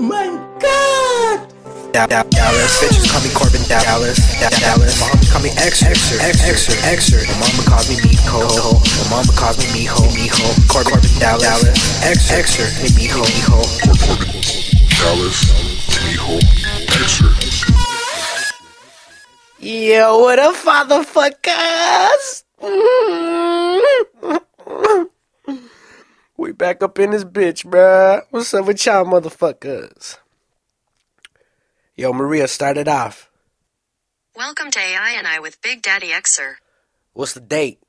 Oh my god! Dallas, bitches call me Corbin Dallas, Dallas. My homies call me Xer, Xer, Xer, Xer. My mama calls me Miho, my mama calls me Miho, Miho. Corbin Dallas, Xer, Xer, Miho, Miho. Dallas, Miho, Xer. Yo, what up, fatherfuckers? we back up in this bitch, bruh. What's up with y'all, motherfuckers? Yo, Maria, start it off. Welcome to AI and I with Big Daddy Xer. What's the date?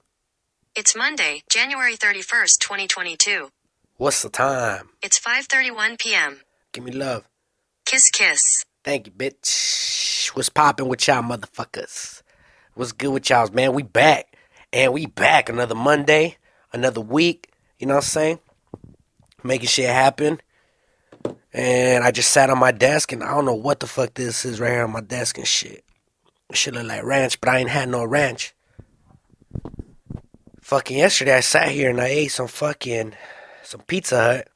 It's Monday, January 31st, 2022. What's the time? It's 5:31 p.m. Give me love. Kiss kiss. Thank you, bitch. What's poppin' with y'all, motherfuckers? What's good with y'all, man? We back. And we back another Monday, another week. You know what I'm saying? Making shit happen. And I just sat on my desk and I don't know what the fuck this is right here on my desk and shit. It should look like ranch, but I ain't had no ranch. Fucking yesterday I sat here and I ate some fucking some Pizza Hut.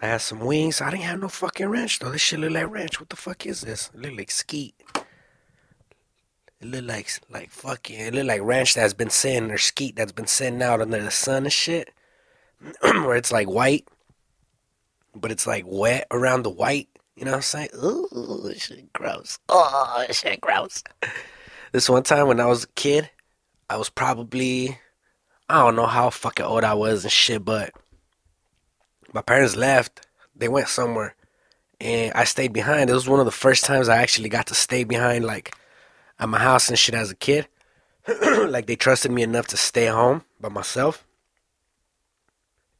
I had some wings. I didn't have no fucking ranch though. This shit look like ranch. What the fuck is this? It look like skeet. It look like like fucking. It look like ranch that's been sitting or skeet that's been sitting out under the sun and shit, where it's like white, but it's like wet around the white. You know what I'm saying? Ooh, shit gross. Oh, shit gross. This one time when I was a kid, I was probably I don't know how fucking old I was and shit, but my parents left. They went somewhere, and I stayed behind. It was one of the first times I actually got to stay behind, like at my house and shit as a kid. like they trusted me enough to stay home by myself,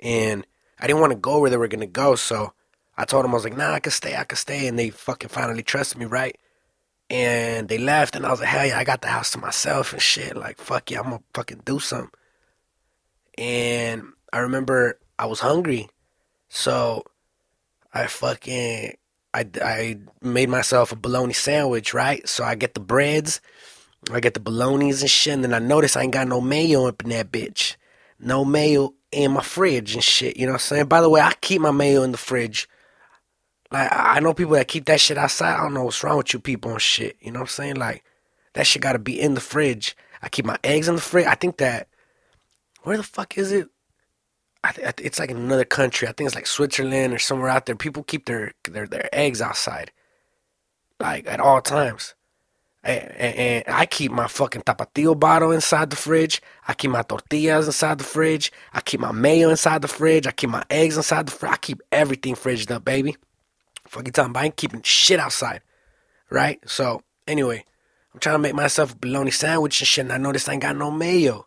and I didn't want to go where they were gonna go, so I told them I was like, "Nah, I could stay, I could stay," and they fucking finally trusted me, right? And they left, and I was like, "Hell yeah, I got the house to myself and shit. Like, fuck yeah, I'm gonna fucking do something." And I remember I was hungry, so I fucking I, I made myself a bologna sandwich, right? So I get the breads, I get the bolognas and shit, and then I notice I ain't got no mayo up in that bitch. No mayo in my fridge and shit, you know what I'm saying? By the way, I keep my mayo in the fridge. Like, I know people that keep that shit outside. I don't know what's wrong with you people and shit, you know what I'm saying? Like, that shit gotta be in the fridge. I keep my eggs in the fridge. I think that, where the fuck is it? Th- it's like in another country. I think it's like Switzerland or somewhere out there. People keep their their, their eggs outside, like at all times. And, and, and I keep my fucking tapatio bottle inside the fridge. I keep my tortillas inside the fridge. I keep my mayo inside the fridge. I keep my eggs inside the fridge. I keep everything fridged up, baby. Fucking time? I ain't keeping shit outside, right? So anyway, I'm trying to make myself a bologna sandwich and shit, and I noticed I ain't got no mayo.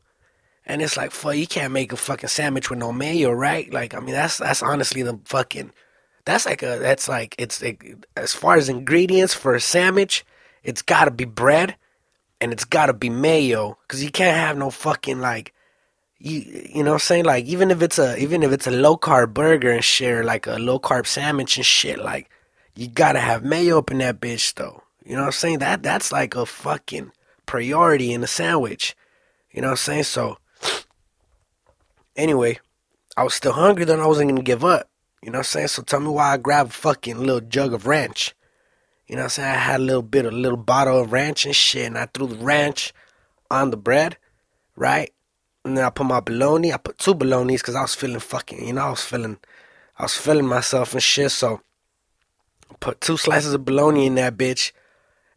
And it's like, fuck, you can't make a fucking sandwich with no mayo, right? Like, I mean, that's that's honestly the fucking, that's like a, that's like, it's like, as far as ingredients for a sandwich, it's gotta be bread, and it's gotta be mayo, cause you can't have no fucking like, you you know what I'm saying? Like, even if it's a, even if it's a low carb burger and shit, like a low carb sandwich and shit, like, you gotta have mayo up in that bitch though. You know what I'm saying? That that's like a fucking priority in a sandwich. You know what I'm saying? So anyway, I was still hungry, then I wasn't gonna give up. You know what I'm saying? So tell me why I grabbed a fucking little jug of ranch. You know what I'm saying? I had a little bit, of a little bottle of ranch and shit, and I threw the ranch on the bread, right? And then I put my bologna. I put two bolognas because I was feeling fucking, you know, I was feeling, I was feeling myself and shit. So put two slices of bologna in that bitch,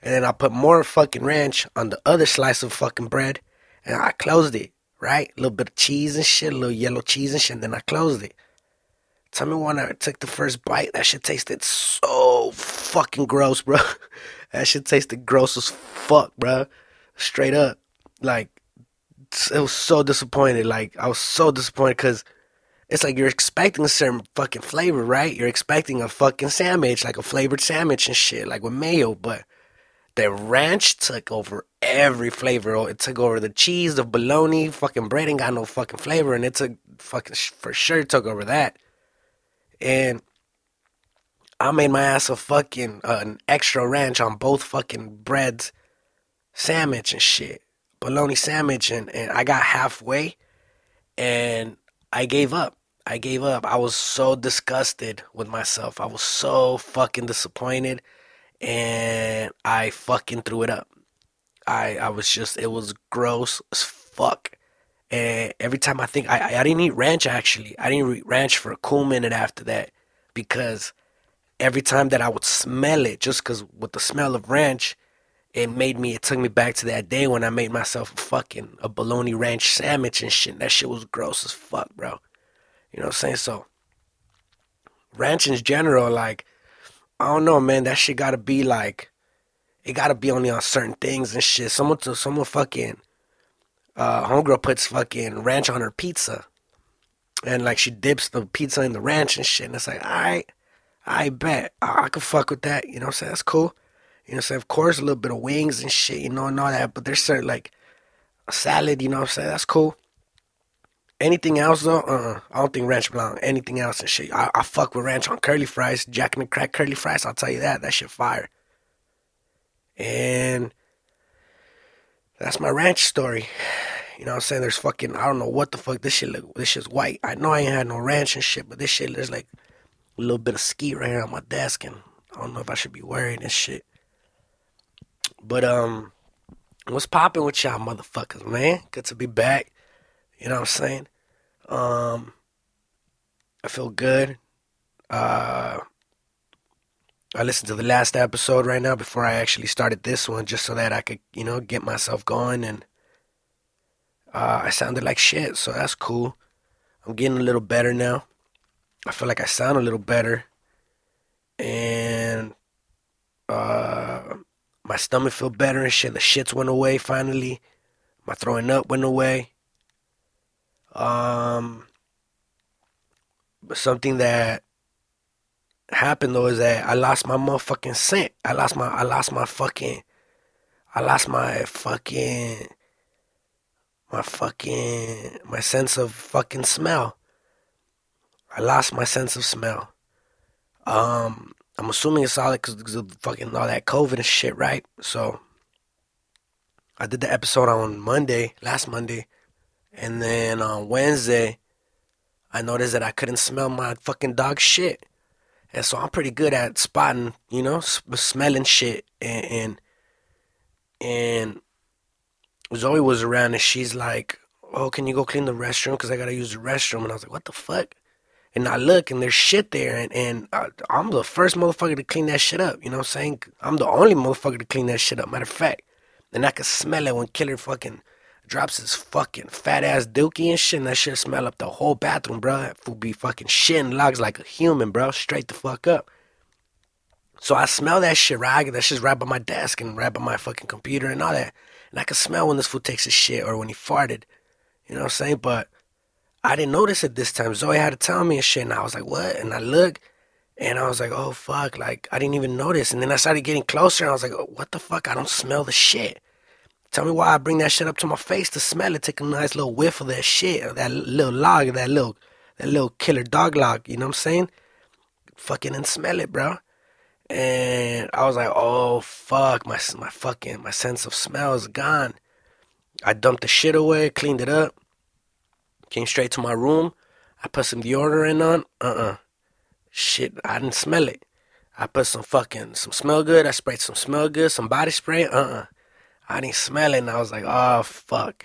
and then I put more fucking ranch on the other slice of fucking bread, and I closed it right? A little bit of cheese and shit, a little yellow cheese and shit, and then I closed it. Tell me when I took the first bite, that shit tasted so fucking gross, bro. that shit tasted gross as fuck, bro. Straight up. Like, it was so disappointed. Like, I was so disappointed because it's like you're expecting a certain fucking flavor, right? You're expecting a fucking sandwich, like a flavored sandwich and shit, like with mayo, but the ranch took over every flavor. It took over the cheese, the bologna, fucking bread ain't got no fucking flavor, and it took fucking for sure took over that. And I made my ass a fucking uh, an extra ranch on both fucking breads, sandwich and shit, bologna sandwich, and and I got halfway, and I gave up. I gave up. I was so disgusted with myself. I was so fucking disappointed and I fucking threw it up. I I was just it was gross as fuck. And every time I think I I didn't eat ranch actually. I didn't eat ranch for a cool minute after that because every time that I would smell it, just because with the smell of ranch, it made me, it took me back to that day when I made myself a fucking, a bologna ranch sandwich and shit. That shit was gross as fuck, bro. You know what I'm saying? So, ranch in general, like, I don't know, man, that shit gotta be like, it gotta be only on certain things and shit. Someone, to, someone fucking, uh, homegirl puts fucking ranch on her pizza. And like she dips the pizza in the ranch and shit. And it's like, all right, I bet I, I could fuck with that. You know what I'm saying? That's cool. You know what I'm saying? Of course, a little bit of wings and shit, you know, and all that. But there's certain, like, salad, you know what I'm saying? That's cool. Anything else, though? Uh-uh. I don't think ranch belong. Anything else and shit. I, I fuck with ranch on curly fries. Jack and the Crack curly fries, I'll tell you that. That shit fire. And that's my ranch story. You know what I'm saying? There's fucking, I don't know what the fuck. This shit look, this shit's white. I know I ain't had no ranch and shit, but this shit, there's like a little bit of ski right here on my desk, and I don't know if I should be wearing this shit. But um, what's popping with y'all motherfuckers, man? Good to be back. You know what I'm saying? Um, I feel good. Uh, I listened to the last episode right now before I actually started this one, just so that I could, you know, get myself going. And uh, I sounded like shit, so that's cool. I'm getting a little better now. I feel like I sound a little better, and uh, my stomach feel better and shit. The shits went away finally. My throwing up went away. Um, but something that happened though is that I lost my motherfucking scent. I lost my I lost my fucking I lost my fucking my fucking my sense of fucking smell. I lost my sense of smell. Um, I'm assuming it's all because of fucking all that COVID and shit, right? So I did the episode on Monday, last Monday, and then on Wednesday, I noticed that I couldn't smell my fucking dog shit. And so I'm pretty good at spotting, you know, smelling shit. And, and, and Zoe was around and she's like, oh, can you go clean the restroom? Because I got to use the restroom. And I was like, what the fuck? And I look and there's shit there. And, and I, I'm the first motherfucker to clean that shit up. You know what I'm saying? I'm the only motherfucker to clean that shit up. Matter of fact. And I could smell it when Killer fucking drops his fucking fat ass dookie and shit, and that shit smell up the whole bathroom, bro. That fool be fucking shitting logs like a human, bro. Straight the fuck up. So I smell that shit right. That shit's right by my desk and right by my fucking computer and all that. And I can smell when this fool takes his shit or when he farted. You know what I'm saying? But I didn't notice it this time. Zoe had to tell me and shit, and I was like, what? And I look, and I was like, oh fuck, like I didn't even notice. And then I started getting closer, and I was like, oh, what the fuck? I don't smell the shit. Tell me why I bring that shit up to my face to smell it, take a nice little whiff of that shit, or that little log, that little, that little killer dog log. You know what I'm saying? Fucking and smell it, bro. And I was like, oh fuck, my my fucking my sense of smell is gone. I dumped the shit away, cleaned it up, came straight to my room. I put some deodorant on. Uh uh Shit, I didn't smell it. I put some fucking some smell good. I sprayed some smell good, some body spray. Uh uh I didn't smell it, and I was like, oh fuck,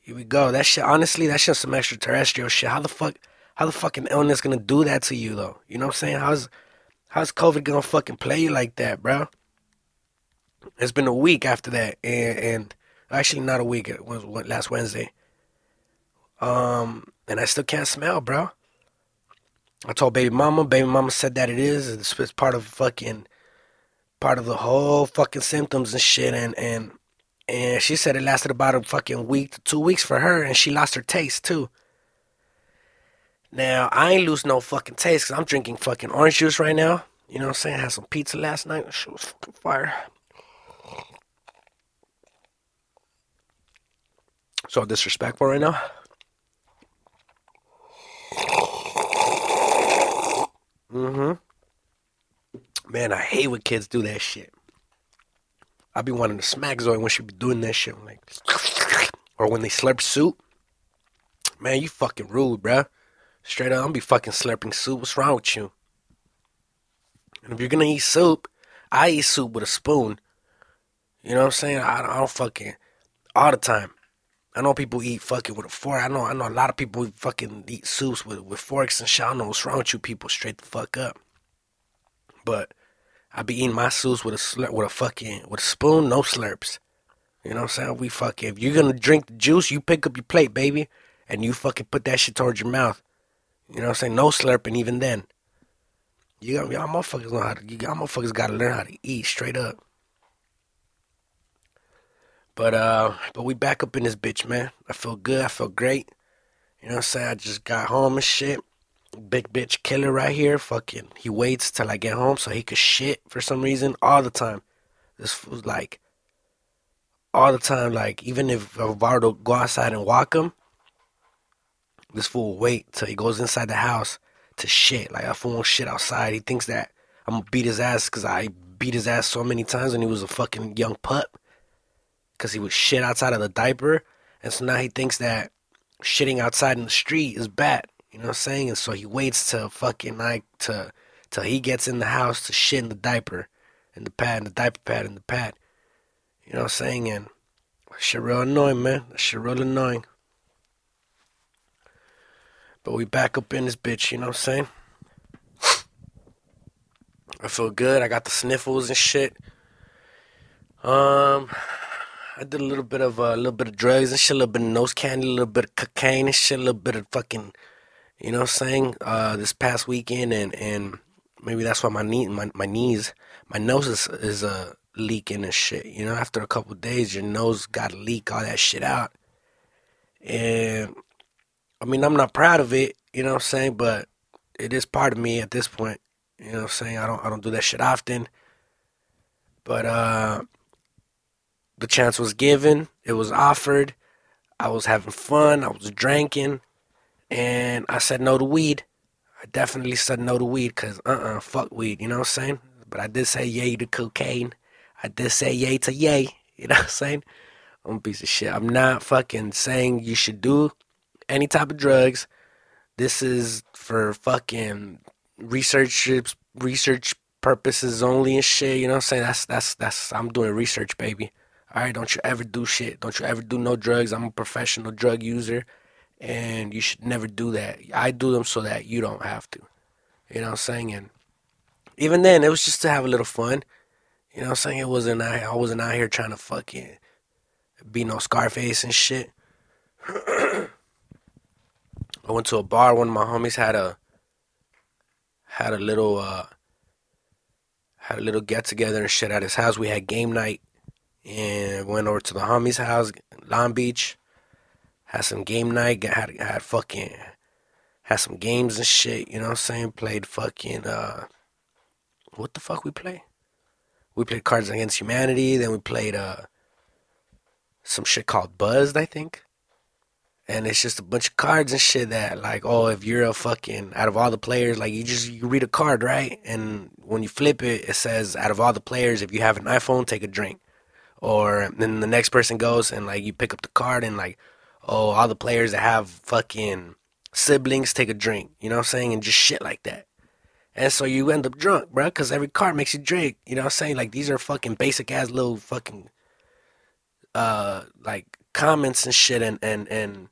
here we go. That shit, honestly, that's just some extraterrestrial shit. How the fuck, how the fucking illness gonna do that to you though? You know what I'm saying? How's, how's COVID gonna fucking play you like that, bro? It's been a week after that, and, and actually not a week. It was last Wednesday. Um, and I still can't smell, bro. I told baby mama. Baby mama said that it is. It's, it's part of fucking, part of the whole fucking symptoms and shit. And and and she said it lasted about a fucking week to two weeks for her, and she lost her taste too. Now, I ain't lose no fucking taste because I'm drinking fucking orange juice right now. You know what I'm saying? I had some pizza last night. Shit was fucking fire. So disrespectful right now. Mm-hmm. Man, I hate when kids do that shit. I be wanting to smack Zoe when she be doing that shit. I'm like, or when they slurp soup. Man, you fucking rude, bruh. Straight up, I'm be fucking slurping soup. What's wrong with you? And if you're gonna eat soup, I eat soup with a spoon. You know what I'm saying? I, I don't fucking all the time. I know people eat fucking with a fork. I know I know a lot of people fucking eat soups with, with forks and shit. I know what's wrong with you people. Straight the fuck up. But I be eating my soups with a with a fucking with a spoon, no slurps. You know what I'm saying? We fucking if you're gonna drink the juice, you pick up your plate, baby, and you fucking put that shit towards your mouth. You know what I'm saying? No slurping even then. You got y'all motherfuckers know how to y'all motherfuckers gotta learn how to eat straight up. But uh but we back up in this bitch, man. I feel good, I feel great. You know what I'm saying? I just got home and shit. Big bitch killer right here. Fucking he waits till I get home so he could shit for some reason all the time. This was like all the time, like even if Alvaro go outside and walk him, this fool will wait till he goes inside the house to shit. Like that fool won't shit outside. He thinks that I'm gonna beat his ass because I beat his ass so many times when he was a fucking young pup. Because he would shit outside of the diaper, and so now he thinks that shitting outside in the street is bad. You know what I'm saying? And so he waits till fucking like to till he gets in the house to shit in the diaper, in the pad, in the diaper pad, in the pad. You know what I'm saying? And shit real annoying, man. That shit real annoying. But we back up in this bitch, you know what I'm saying? I feel good. I got the sniffles and shit. Um, I did a little bit of a uh, little bit of drugs and shit, a little bit of nose candy, a little bit of cocaine and shit, a little bit of fucking, you know saying? Uh, this past weekend and and maybe that's why my knee, my my knees, my nose is is uh leaking and shit. You know, after a couple days, your nose got to leak all that shit out. And I mean, I'm not proud of it, you know what I'm saying, but it is part of me at this point. You know what I'm saying? I don't I don't do that shit often. But uh the chance was given, it was offered. I was having fun, I was drinking, and I said no to weed. I definitely said no to weed cuz uh-uh, fuck weed, you know what I'm saying? But I did say yay to cocaine. I did say yay to yay, you know what I'm saying? I'm a piece of shit. I'm not fucking saying you should do any type of drugs. This is for fucking research research purposes only and shit. You know what I'm saying? That's that's that's I'm doing research, baby. All right, don't you ever do shit. Don't you ever do no drugs. I'm a professional drug user, and you should never do that. I do them so that you don't have to. You know what I'm saying? And even then, it was just to have a little fun. You know what I'm saying? It wasn't I, wasn't out here trying to fucking be no Scarface and shit. I went to a bar. One of my homies had a had a little uh, had a little get together and shit at his house. We had game night and went over to the homie's house, Long Beach. Had some game night. Got, had had fucking had some games and shit. You know what I'm saying? Played fucking uh, what the fuck we play? We played Cards Against Humanity. Then we played uh, some shit called Buzzed, I think and it's just a bunch of cards and shit that like oh if you're a fucking out of all the players like you just you read a card right and when you flip it it says out of all the players if you have an iphone take a drink or then the next person goes and like you pick up the card and like oh all the players that have fucking siblings take a drink you know what i'm saying and just shit like that and so you end up drunk bro because every card makes you drink you know what i'm saying like these are fucking basic ass little fucking uh like comments and shit and and and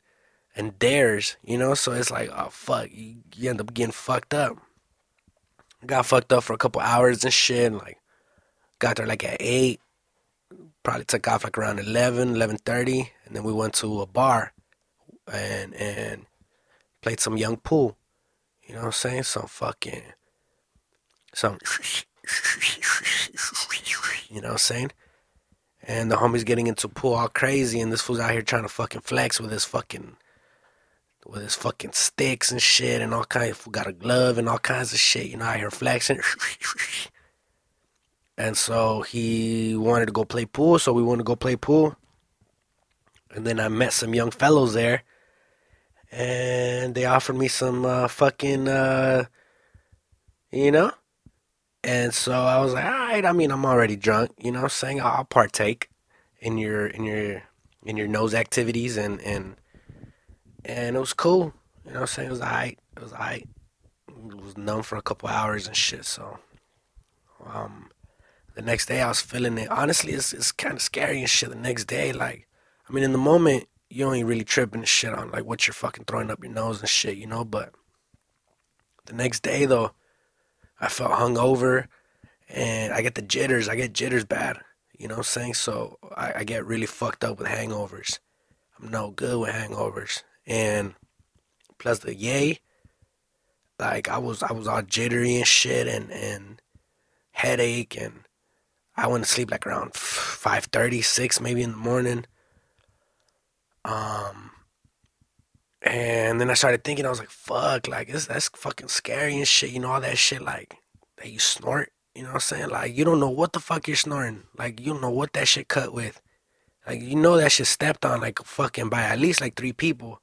and dares, you know. So it's like, oh fuck, you, you end up getting fucked up. Got fucked up for a couple hours and shit. And like, got there like at eight. Probably took off like around 11, 11.30. and then we went to a bar, and and played some young pool. You know what I'm saying? Some fucking some. You know what I'm saying? And the homie's getting into pool all crazy, and this fool's out here trying to fucking flex with his fucking with his fucking sticks and shit and all kinds of, got a glove and all kinds of shit, you know, out here flexing. and so he wanted to go play pool, so we wanted to go play pool. And then I met some young fellows there, and they offered me some uh, fucking, uh, you know? And so I was like, all right, I mean, I'm already drunk, you know I'm saying? I'll partake in your, in your, in your nose activities and, and, and it was cool. You know I'm saying? It was alright. It was alright. It was numb for a couple hours and shit. So, um, the next day I was feeling it. Honestly, it's it's kind of scary and shit. The next day, like, I mean, in the moment you ain't really tripping shit on like what you're fucking throwing up your nose and shit, you know. But the next day though, I felt hungover, and I get the jitters. I get jitters bad. You know what I'm saying? So I, I get really fucked up with hangovers. I'm no good with hangovers. And plus the yay, like I was I was all jittery and shit and, and headache and I went to sleep like around 5:30, 6 maybe in the morning. Um and then I started thinking I was like fuck like this that's fucking scary and shit, you know all that shit like that you snort, you know what I'm saying? Like you don't know what the fuck you're snorting. Like you don't know what that shit cut with. Like you know that shit stepped on like fucking by at least like three people.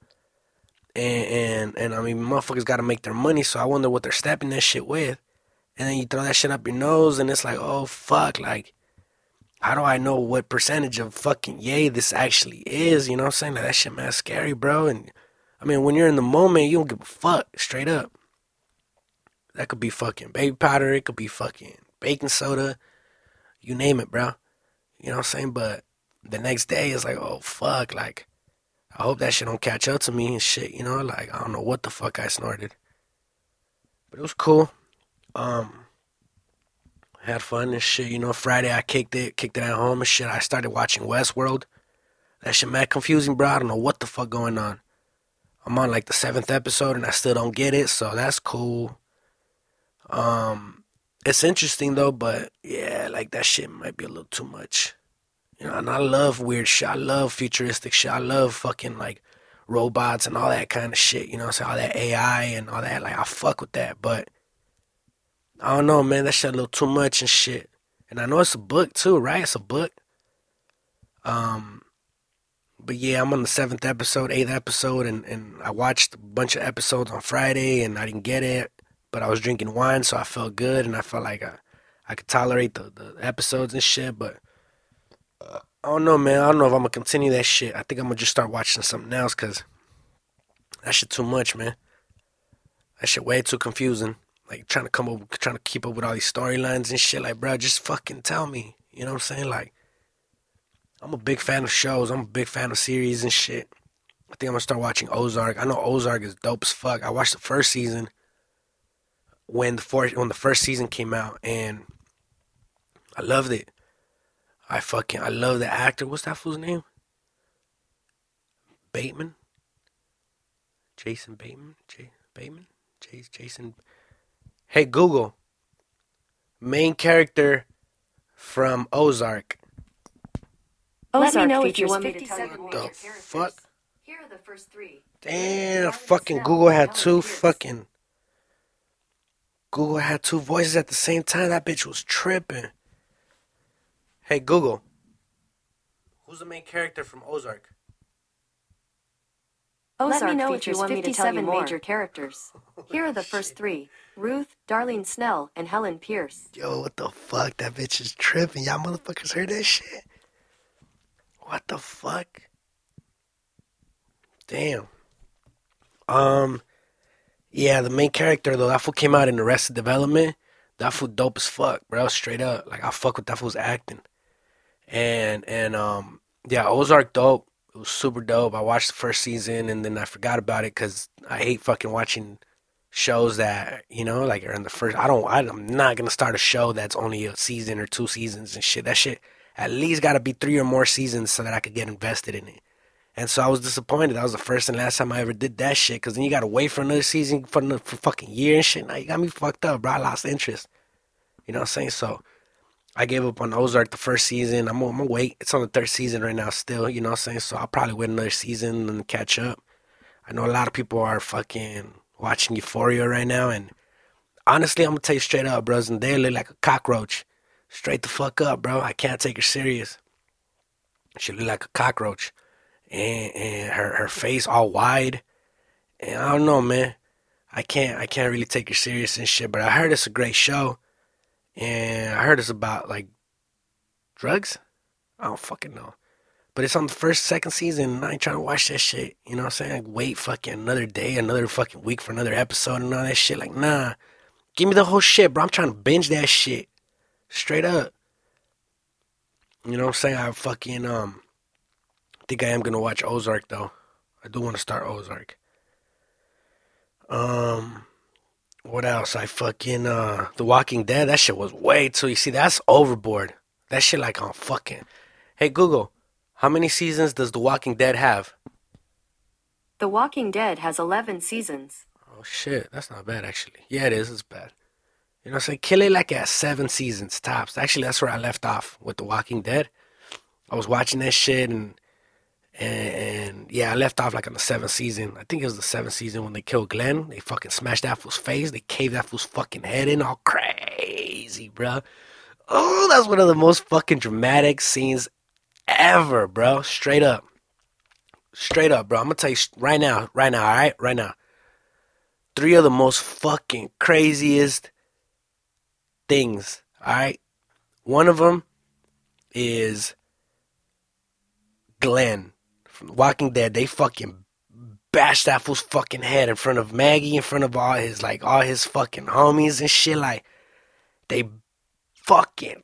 And and, and I mean motherfuckers gotta make their money, so I wonder what they're stepping that shit with. And then you throw that shit up your nose and it's like, oh fuck, like how do I know what percentage of fucking yay this actually is? You know what I'm saying? Like that shit man scary, bro. And I mean when you're in the moment you don't give a fuck, straight up. That could be fucking baby powder, it could be fucking baking soda, you name it, bro. You know what I'm saying? But the next day it's like, oh fuck, like I hope that shit don't catch up to me and shit, you know, like I don't know what the fuck I snorted. But it was cool. Um had fun and shit, you know, Friday I kicked it, kicked it at home and shit. I started watching Westworld. That shit mad confusing, bro. I don't know what the fuck going on. I'm on like the seventh episode and I still don't get it, so that's cool. Um it's interesting though, but yeah, like that shit might be a little too much. You know, and I love weird shit. I love futuristic shit. I love fucking like robots and all that kind of shit. You know, I'm all that AI and all that. Like I fuck with that, but I don't know, man. That shit a little too much and shit. And I know it's a book too, right? It's a book. Um, but yeah, I'm on the seventh episode, eighth episode, and and I watched a bunch of episodes on Friday, and I didn't get it, but I was drinking wine, so I felt good, and I felt like I I could tolerate the the episodes and shit, but. I don't know, man. I don't know if I'm gonna continue that shit. I think I'm gonna just start watching something else because that shit too much, man. That shit way too confusing. Like trying to come up, trying to keep up with all these storylines and shit. Like, bro, just fucking tell me. You know what I'm saying? Like, I'm a big fan of shows. I'm a big fan of series and shit. I think I'm gonna start watching Ozark. I know Ozark is dope as fuck. I watched the first season when the fourth when the first season came out, and I loved it. I fucking I love the actor. What's that fool's name? Bateman. Jason Bateman. J- Bateman. J- Jason. Hey Google. Main character from Ozark. Let me know if you features want me to 57 tell you What the fuck? Here are the first three. Damn, fucking Google had two fucking. Google had two voices at the same time. That bitch was tripping. Hey Google. Who's the main character from Ozark? Ozark Let me know if you features want me to tell you 57 more. major characters. Here are the first three. Ruth, Darlene Snell, and Helen Pierce. Yo, what the fuck? That bitch is tripping. Y'all motherfuckers heard that shit? What the fuck? Damn. Um, yeah, the main character though, that fool came out in Arrested Development. That fool dope as fuck, bro. Straight up, like I fuck with that fool's acting. And and um, yeah, Ozark dope. It was super dope. I watched the first season and then I forgot about it because I hate fucking watching shows that you know like are in the first. I don't. I'm not gonna start a show that's only a season or two seasons and shit. That shit at least got to be three or more seasons so that I could get invested in it. And so I was disappointed. That was the first and last time I ever did that shit. Because then you got to wait for another season for another for fucking year and shit. Now you got me fucked up, bro. I lost interest. You know what I'm saying? So I gave up on Ozark the first season. I'm, I'm gonna wait. It's on the third season right now still. You know what I'm saying? So I'll probably wait another season and catch up. I know a lot of people are fucking watching Euphoria right now. And honestly, I'm gonna tell you straight up, bro. Zendaya look like a cockroach. Straight the fuck up, bro. I can't take her serious. She look like a cockroach and and her her face all wide, and I don't know, man. I can't I can't really take her serious and shit. But I heard it's a great show, and I heard it's about like drugs. I don't fucking know, but it's on the first, second season, and I ain't trying to watch that shit. You know what I'm saying? Like, wait fucking another day, another fucking week for another episode and all that shit. Like, nah. Give me the whole shit, bro. I'm trying to binge that shit. Straight up. You know what I'm saying? I fucking, um, think I am gonna watch Ozark, though. I do want to start Ozark. Um, what else? I fucking uh The Walking Dead. That shit was way too. You see, that's overboard. That shit like on fucking. Hey Google, how many seasons does The Walking Dead have? The Walking Dead has 11 seasons. Oh shit, that's not bad actually. Yeah, it is. It's bad. You know, what I'm kill it like at seven seasons tops. Actually, that's where I left off with The Walking Dead. I was watching that shit and and, and yeah, I left off like on the seventh season. I think it was the seventh season when they killed Glenn. They fucking smashed that fool's face. They caved that fool's fucking head in, all crazy, bro. Oh, that's one of the most fucking dramatic scenes ever, bro. Straight up, straight up, bro. I'm gonna tell you right now, right now, all right, right now. Three of the most fucking craziest things, all right. One of them is Glenn from Walking Dead. They fucking bashed that fool's fucking head in front of Maggie, in front of all his like all his fucking homies and shit. Like they fucking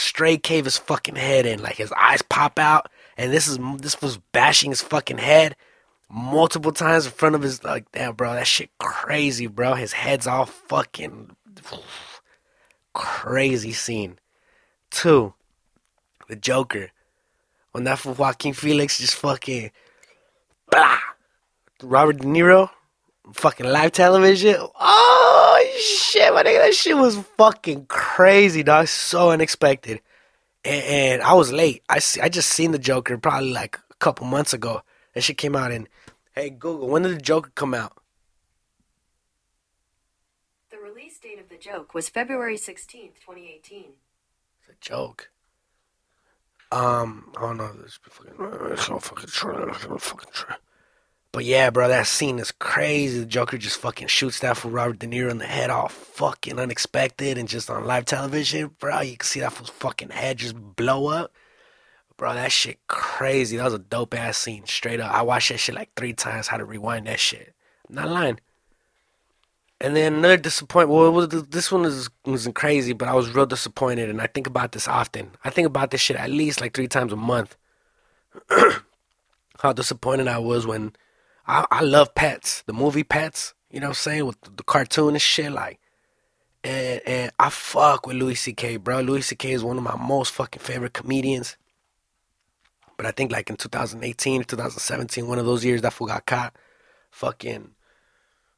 straight cave his fucking head in. Like his eyes pop out, and this is this was bashing his fucking head multiple times in front of his like damn bro that shit crazy bro. His head's all fucking crazy scene. Two the joker. When that fool Joaquin Phoenix just fucking blah Robert De Niro fucking live television. Oh shit my nigga that shit was fucking crazy dog so unexpected and, and I was late I see, I just seen the Joker probably like a couple months ago that shit came out in Hey Google, when did the Joker come out? The release date of the joke was February 16th, 2018. It's a joke. Um, I don't know. This fucking, it's not fucking true. It's not fucking true. But yeah, bro, that scene is crazy. The Joker just fucking shoots that for Robert De Niro in the head, all fucking unexpected, and just on live television, bro. You can see that fucking head just blow up. Bro, that shit crazy. That was a dope ass scene, straight up. I watched that shit like three times. How to rewind that shit. I'm not lying. And then another disappointment. Well, was, this one was wasn't crazy, but I was real disappointed, and I think about this often. I think about this shit at least like three times a month. How disappointed I was when I, I love Pets, the movie Pets. You know what I'm saying with the, cartoon and shit, like. And and I fuck with Louis C.K. Bro, Louis C.K. is one of my most fucking favorite comedians. But I think like in 2018, 2017, one of those years that fool got caught. Fucking,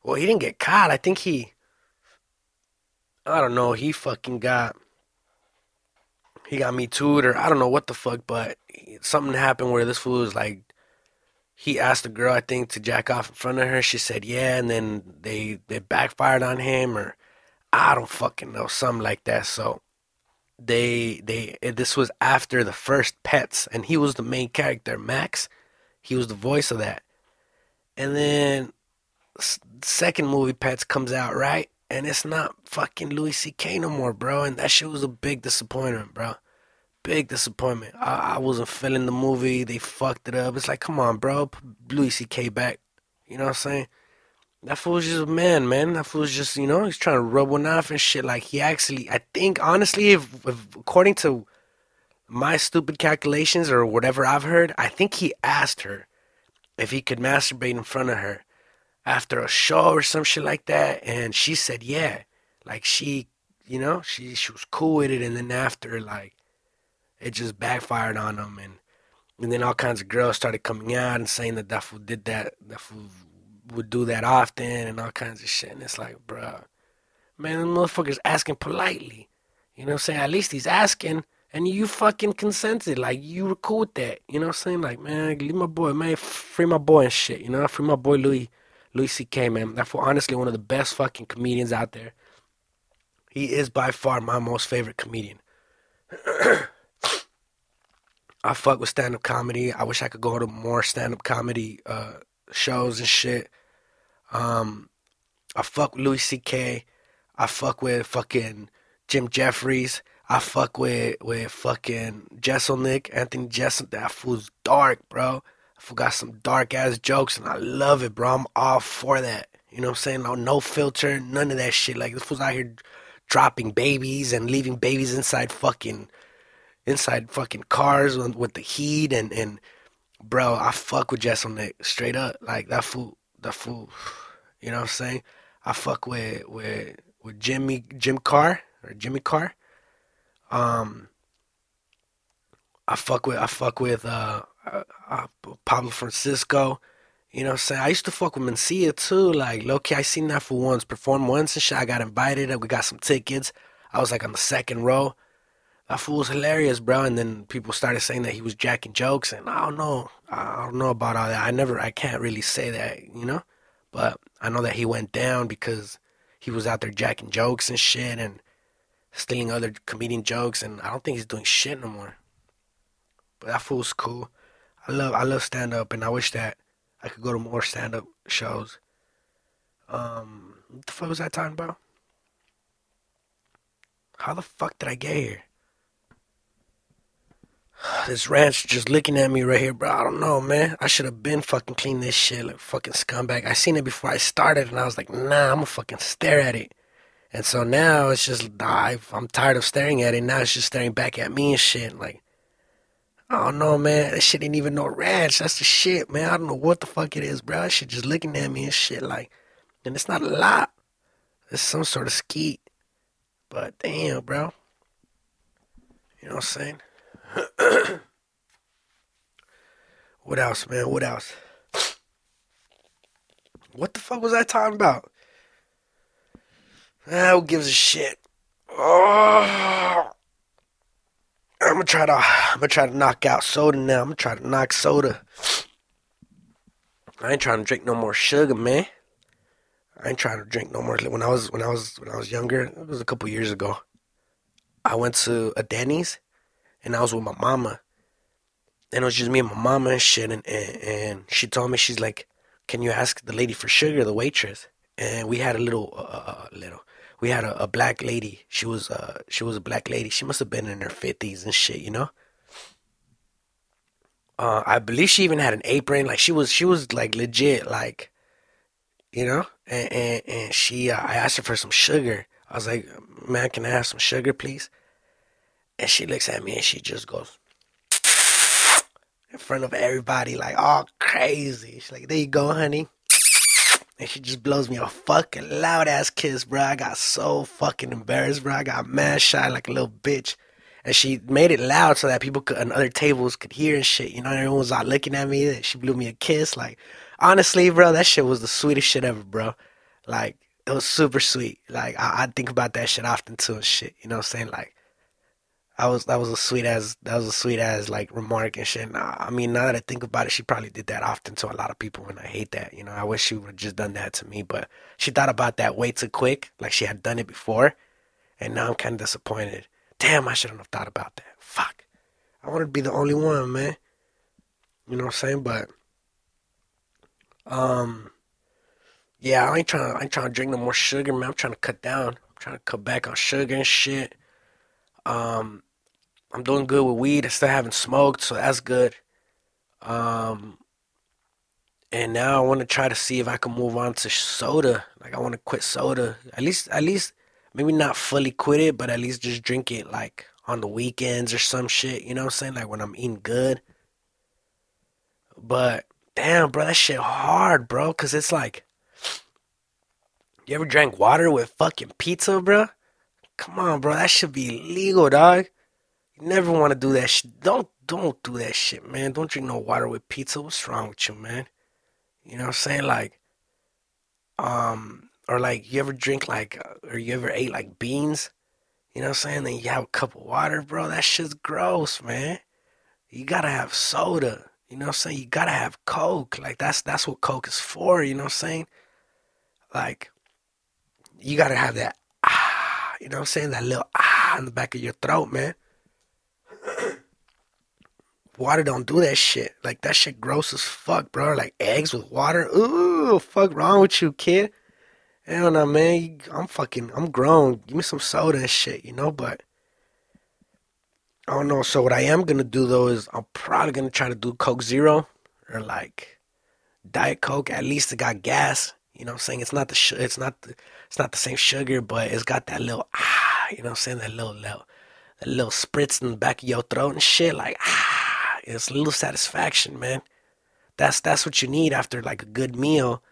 well, he didn't get caught. I think he, I don't know. He fucking got, he got me tooed or I don't know what the fuck. But something happened where this fool was like, he asked a girl I think to jack off in front of her. She said yeah, and then they they backfired on him or I don't fucking know something like that. So they they this was after the first Pets, and he was the main character, Max. He was the voice of that, and then second movie Pets comes out right, and it's not fucking Louis C.K. no more, bro. And that shit was a big disappointment, bro. Big disappointment. I, I wasn't feeling the movie. They fucked it up. It's like, come on, bro. Louis C.K. back. You know what I'm saying? That fool's just a man, man. That fool's just, you know, he's trying to rub one off and shit. Like he actually, I think, honestly, if, if according to my stupid calculations or whatever I've heard, I think he asked her if he could masturbate in front of her after a show or some shit like that, and she said yeah. Like she, you know, she she was cool with it, and then after, like, it just backfired on him, and and then all kinds of girls started coming out and saying that fool did that, that would do that often and all kinds of shit. And it's like, bro, man, the motherfucker's asking politely. You know what I'm saying? At least he's asking and you fucking consented. Like, you were cool with that. You know what I'm saying? Like, man, leave my boy, man, free my boy and shit. You know, free my boy Louis, Louis C.K., man. That's for honestly one of the best fucking comedians out there. He is by far my most favorite comedian. I fuck with stand up comedy. I wish I could go to more stand up comedy uh, shows and shit. Um, I fuck with Louis C.K. I fuck with fucking Jim Jeffries. I fuck with with fucking Jeselnik, Anthony Jessel. That fool's dark, bro. I forgot some dark ass jokes, and I love it, bro. I'm all for that. You know what I'm saying? No, no filter, none of that shit. Like this fool's out here dropping babies and leaving babies inside fucking inside fucking cars with, with the heat and and bro, I fuck with Jeselnik straight up. Like that fool, that fool. You know what I'm saying? I fuck with with with Jimmy Jim Carr or Jimmy Carr. Um, I fuck with I fuck with uh, uh, uh Pablo Francisco. You know what I'm saying? I used to fuck with Mencia too. Like, low key, I seen that for once, perform once and shit. I got invited. We got some tickets. I was like on the second row. That fool was hilarious, bro. And then people started saying that he was jacking jokes, and I don't know. I don't know about all that. I never, I can't really say that, you know? But I know that he went down because he was out there jacking jokes and shit and stealing other comedian jokes, and I don't think he's doing shit no more. But that fool's cool. I love, I love stand up, and I wish that I could go to more stand up shows. Um, what the fuck was I talking about? How the fuck did I get here? This ranch just looking at me right here, bro. I don't know, man. I should have been fucking clean this shit like fucking scumbag. I seen it before I started, and I was like, nah, I'm gonna fucking stare at it. And so now it's just I'm tired of staring at it. Now it's just staring back at me and shit. Like, I don't know, man. That shit ain't even no ranch. That's the shit, man. I don't know what the fuck it is, bro. That shit just looking at me and shit. Like, and it's not a lot. It's some sort of skeet. But damn, bro. You know what I'm saying? what else, man? What else? What the fuck was I talking about? Ah, who gives a shit? Oh, I'm gonna try to. I'm gonna try to knock out soda now. I'm gonna try to knock soda. I ain't trying to drink no more sugar, man. I ain't trying to drink no more. When I was when I was when I was younger, it was a couple years ago. I went to a Denny's and I was with my mama. And it was just me and my mama and shit. And, and, and she told me, she's like, can you ask the lady for sugar, the waitress? And we had a little, uh, uh little, we had a, a black lady. She was, uh, she was a black lady. She must have been in her fifties and shit, you know. Uh, I believe she even had an apron. Like she was, she was like legit, like, you know. And and, and she, uh, I asked her for some sugar. I was like, man, can I have some sugar, please? And she looks at me and she just goes in front of everybody, like all crazy. She's like, there you go, honey. And she just blows me a fucking loud ass kiss, bro. I got so fucking embarrassed, bro. I got mad shy like a little bitch. And she made it loud so that people could, on other tables could hear and shit. You know, everyone was out looking at me. She blew me a kiss. Like, honestly, bro, that shit was the sweetest shit ever, bro. Like, it was super sweet. Like, I, I think about that shit often too and shit. You know what I'm saying? Like, I was that was a sweet as that was a sweet as like remark and shit. Nah, I mean, now that I think about it, she probably did that often to a lot of people, and I hate that. You know, I wish she would have just done that to me, but she thought about that way too quick, like she had done it before, and now I'm kind of disappointed. Damn, I shouldn't have thought about that. Fuck, I wanted to be the only one, man. You know what I'm saying? But, um, yeah, I ain't trying. I ain't trying to drink no more sugar, man. I'm trying to cut down. I'm trying to cut back on sugar and shit. Um, I'm doing good with weed. I still haven't smoked, so that's good. Um, and now I want to try to see if I can move on to soda. Like I want to quit soda. At least, at least, maybe not fully quit it, but at least just drink it like on the weekends or some shit. You know what I'm saying? Like when I'm eating good. But damn, bro, that shit hard, bro. Cause it's like, you ever drank water with fucking pizza, bro? Come on, bro. That should be illegal, dog. You never want to do that shit. Don't don't do that shit, man. Don't drink no water with pizza. What's wrong with you, man? You know what I'm saying? Like, um, or like you ever drink like, uh, or you ever ate like beans? You know what I'm saying? Then you have a cup of water, bro. That shit's gross, man. You gotta have soda. You know what I'm saying? You gotta have Coke. Like that's that's what Coke is for. You know what I'm saying? Like, you gotta have that. Ah, you know what I'm saying? That little ah in the back of your throat, man. Water don't do that shit. Like that shit gross as fuck, bro. Like eggs with water. Ooh, fuck wrong with you, kid? I don't know, man. I'm fucking. I'm grown. Give me some soda and shit, you know. But I don't know. So what I am gonna do though is I'm probably gonna try to do Coke Zero or like Diet Coke. At least it got gas. You know what I'm saying? It's not the sh- it's not the, it's not the same sugar, but it's got that little ah. You know what I'm saying? That little little that little spritz in the back of your throat and shit. Like ah, it's a little satisfaction, man. That's that's what you need after like a good meal.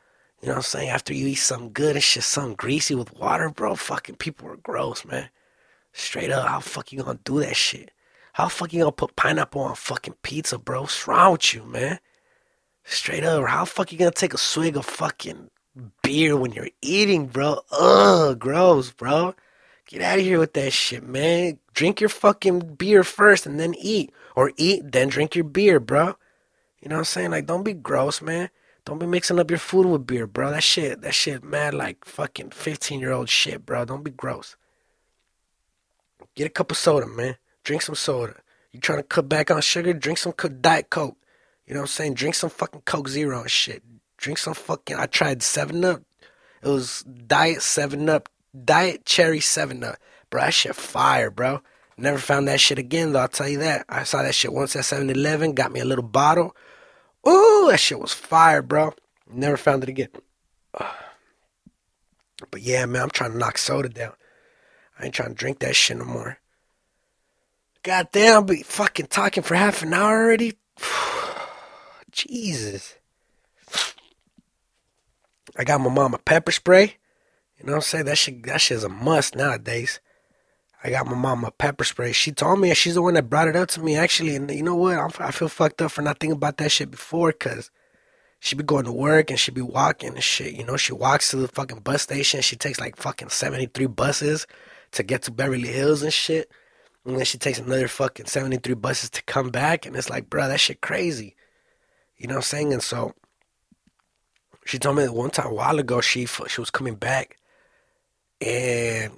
You know what I'm saying? After you eat something good and shit, something greasy with water, bro. Fucking people are gross, man. Straight up, how fuck you gonna do that shit? How fuck you gonna put pineapple on fucking pizza, bro? What's wrong with you, man? Straight up, how fuck you gonna take a swig of fucking beer when you're eating, bro? Ugh, gross, bro. Get out of here with that shit, man. Drink your fucking beer first and then eat. Or eat, then drink your beer, bro. You know what I'm saying? Like, don't be gross, man. Don't be mixing up your food with beer, bro. That shit, that shit, mad like fucking 15 year old shit, bro. Don't be gross. Get a cup of soda, man. Drink some soda. You trying to cut back on sugar? Drink some Diet Coke. You know what I'm saying? Drink some fucking Coke Zero and shit. Drink some fucking. I tried 7 Up. It was Diet 7 Up. Diet Cherry 7 Up. Bro, that shit fire, bro. Never found that shit again, though. I'll tell you that. I saw that shit once at 7 Eleven. Got me a little bottle. Ooh, that shit was fire, bro. Never found it again. But yeah, man, I'm trying to knock soda down. I ain't trying to drink that shit no more. God damn, I'll be fucking talking for half an hour already. Jesus. I got my mom a pepper spray. You know what I'm saying? That shit, that shit's a must nowadays. I got my mom a pepper spray. She told me she's the one that brought it up to me actually. And you know what? I'm, I feel fucked up for not thinking about that shit before because she be going to work and she be walking and shit. You know, she walks to the fucking bus station. She takes like fucking 73 buses to get to Beverly Hills and shit. And then she takes another fucking 73 buses to come back. And it's like, bro, that shit crazy. You know what I'm saying? And so she told me that one time a while ago she she was coming back and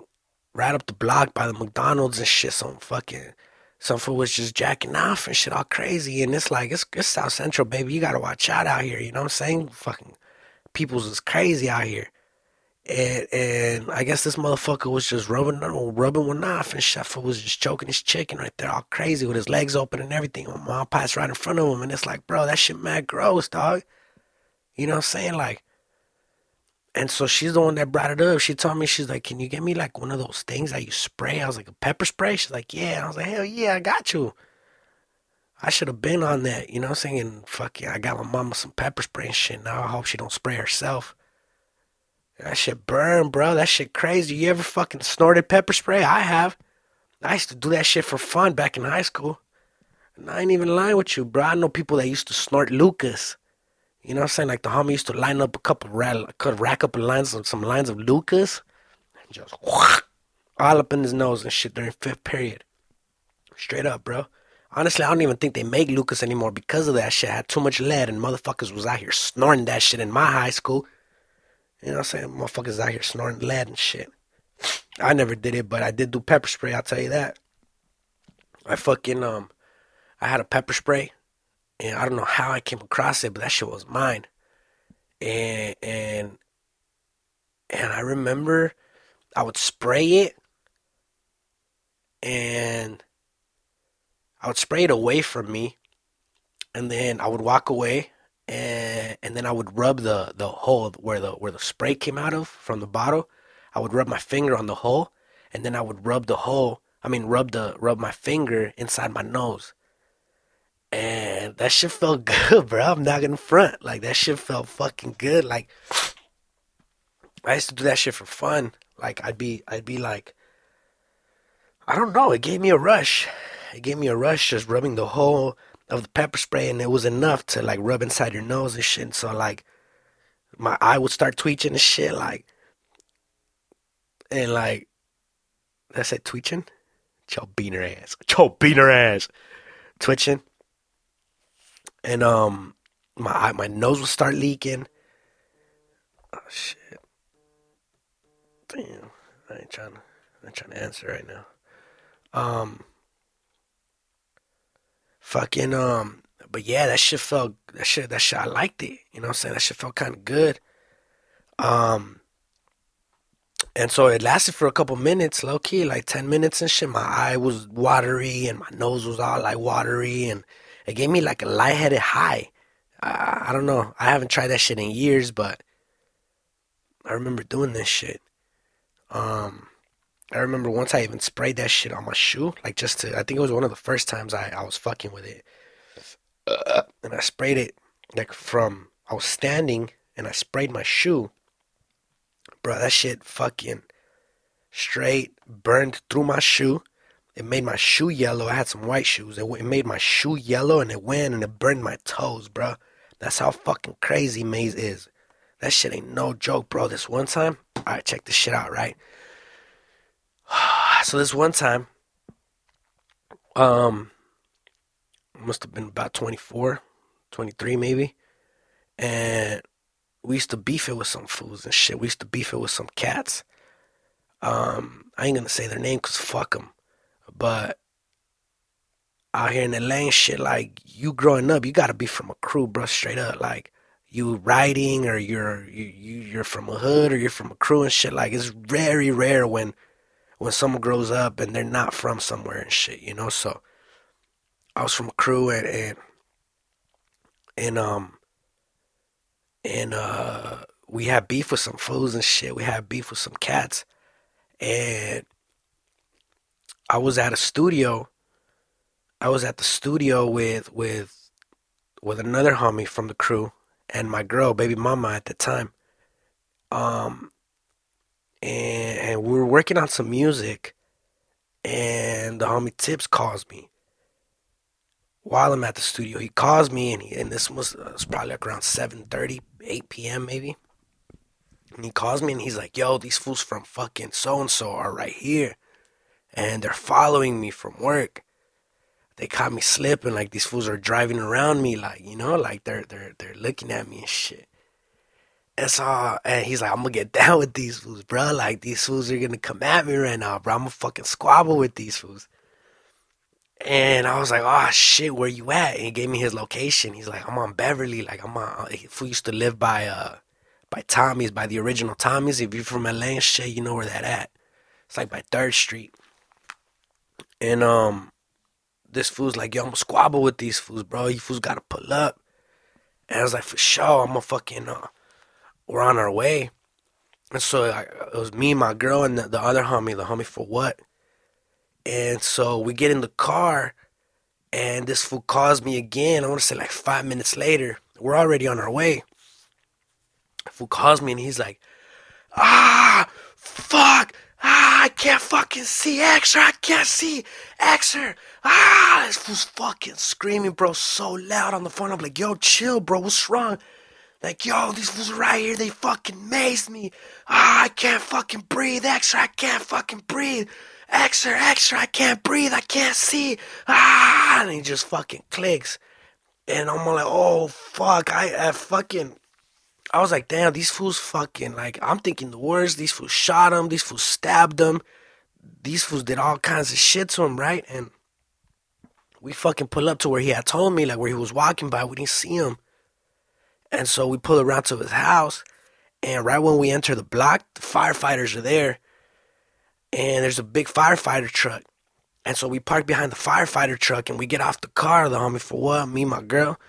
right up the block by the McDonald's and shit, some fucking some fool was just jacking off and shit all crazy. And it's like it's it's South Central, baby. You gotta watch out out here, you know what I'm saying? Fucking people's is crazy out here. And and I guess this motherfucker was just rubbing rubbing one off and shit. Sheffield was just choking his chicken right there all crazy with his legs open and everything. My mom passed right in front of him and it's like, bro, that shit mad gross, dog. You know what I'm saying? Like and so she's the one that brought it up. She told me, she's like, Can you get me like one of those things that you spray? I was like, a pepper spray? She's like, Yeah. I was like, Hell yeah, I got you. I should have been on that, you know I'm saying? Fuck yeah, I got my mama some pepper spray and shit. Now I hope she don't spray herself. That shit burn, bro. That shit crazy. You ever fucking snorted pepper spray? I have. I used to do that shit for fun back in high school. And I ain't even lying with you, bro. I know people that used to snort Lucas. You know what I'm saying? Like the homie used to line up a couple, could rack up a lines of some lines of Lucas, and just all up in his nose and shit during fifth period. Straight up, bro. Honestly, I don't even think they make Lucas anymore because of that shit. Had too much lead, and motherfuckers was out here snorting that shit in my high school. You know what I'm saying? Motherfuckers out here snorting lead and shit. I never did it, but I did do pepper spray. I'll tell you that. I fucking um, I had a pepper spray and I don't know how I came across it, but that shit was mine. And and and I remember I would spray it and I would spray it away from me and then I would walk away and and then I would rub the the hole where the where the spray came out of from the bottle. I would rub my finger on the hole and then I would rub the hole I mean rub the rub my finger inside my nose and that shit felt good, bro. I'm not gonna front. Like that shit felt fucking good. Like I used to do that shit for fun. Like I'd be, I'd be like, I don't know. It gave me a rush. It gave me a rush just rubbing the whole of the pepper spray, and it was enough to like rub inside your nose and shit. And So like, my eye would start twitching and shit. Like, and like, did I say twitching? Cho beaner ass. Cho beaner ass. Twitching and um my my nose would start leaking. Oh shit! Damn, I ain't trying to I ain't trying to answer right now. Um, fucking um, but yeah, that shit felt that shit that shit I liked it. You know what I'm saying? That shit felt kind of good. Um, And so it lasted for a couple minutes, low key, like 10 minutes and shit. My eye was watery and my nose was all like watery and it gave me like a lightheaded high. I, I don't know. I haven't tried that shit in years, but I remember doing this shit. Um, I remember once I even sprayed that shit on my shoe, like just to, I think it was one of the first times I, I was fucking with it. And I sprayed it like from, I was standing and I sprayed my shoe. Bro, that shit fucking straight burned through my shoe. It made my shoe yellow. I had some white shoes. It, it made my shoe yellow and it went and it burned my toes, bro. That's how fucking crazy Mace is. That shit ain't no joke, bro. This one time, alright, check this shit out, right? So this one time, um, must have been about 24, 23 maybe. And we used to beef it with some fools and shit. We used to beef it with some cats. Um, I ain't gonna say their name cause fuck them. But out here in the lane, shit, like you growing up, you gotta be from a crew, bro. Straight up, like you riding or you're you, you you're from a hood or you're from a crew and shit. Like it's very rare when when someone grows up and they're not from somewhere and shit, you know. So I was from a crew and and and um and uh we had beef with some fools and shit. We had beef with some cats, and I was at a studio. I was at the studio with with with another homie from the crew and my girl, baby mama at the time. Um, and, and we were working on some music, and the homie Tips calls me while I'm at the studio. He calls me, and he, and this was, uh, was probably like around 7:30, 8 p.m. maybe. And he calls me, and he's like, "Yo, these fools from fucking so and so are right here, and they're following me from work. They caught me slipping. Like these fools are driving around me, like you know, like they're they're they're looking at me and shit." And so, and he's like, I'm gonna get down with these fools, bro. Like, these fools are gonna come at me right now, bro. I'm gonna fucking squabble with these fools. And I was like, oh shit, where you at? And he gave me his location. He's like, I'm on Beverly. Like, I'm on, he used to live by, uh, by Tommy's, by the original Tommy's. If you're from LA shit, you know where that at. It's like by 3rd Street. And, um, this fool's like, yo, I'm gonna squabble with these fools, bro. You fools gotta pull up. And I was like, for sure, I'm gonna fucking, uh, we're on our way. And so I, it was me, my girl, and the, the other homie, the homie for what? And so we get in the car, and this fool calls me again. I want to say like five minutes later. We're already on our way. Fool calls me, and he's like, "Ah, fuck! I can't fucking see Xer. I can't see Xer. Ah!" This fool's fucking screaming, bro, so loud on the phone. I'm like, "Yo, chill, bro. What's wrong?" Like, yo, these fools right here. They fucking maced me. Ah, I can't fucking breathe. Extra, I can't fucking breathe. Extra, extra, I can't breathe. I can't see. Ah, and he just fucking clicks. And I'm like, oh, fuck. I, I fucking, I was like, damn, these fools fucking, like, I'm thinking the worst. These fools shot him. These fools stabbed him. These fools did all kinds of shit to him, right? And we fucking pull up to where he had told me, like, where he was walking by. We didn't see him. And so we pull around to his house, and right when we enter the block, the firefighters are there, and there's a big firefighter truck. And so we park behind the firefighter truck, and we get off the car. The homie for what? Me, and my girl.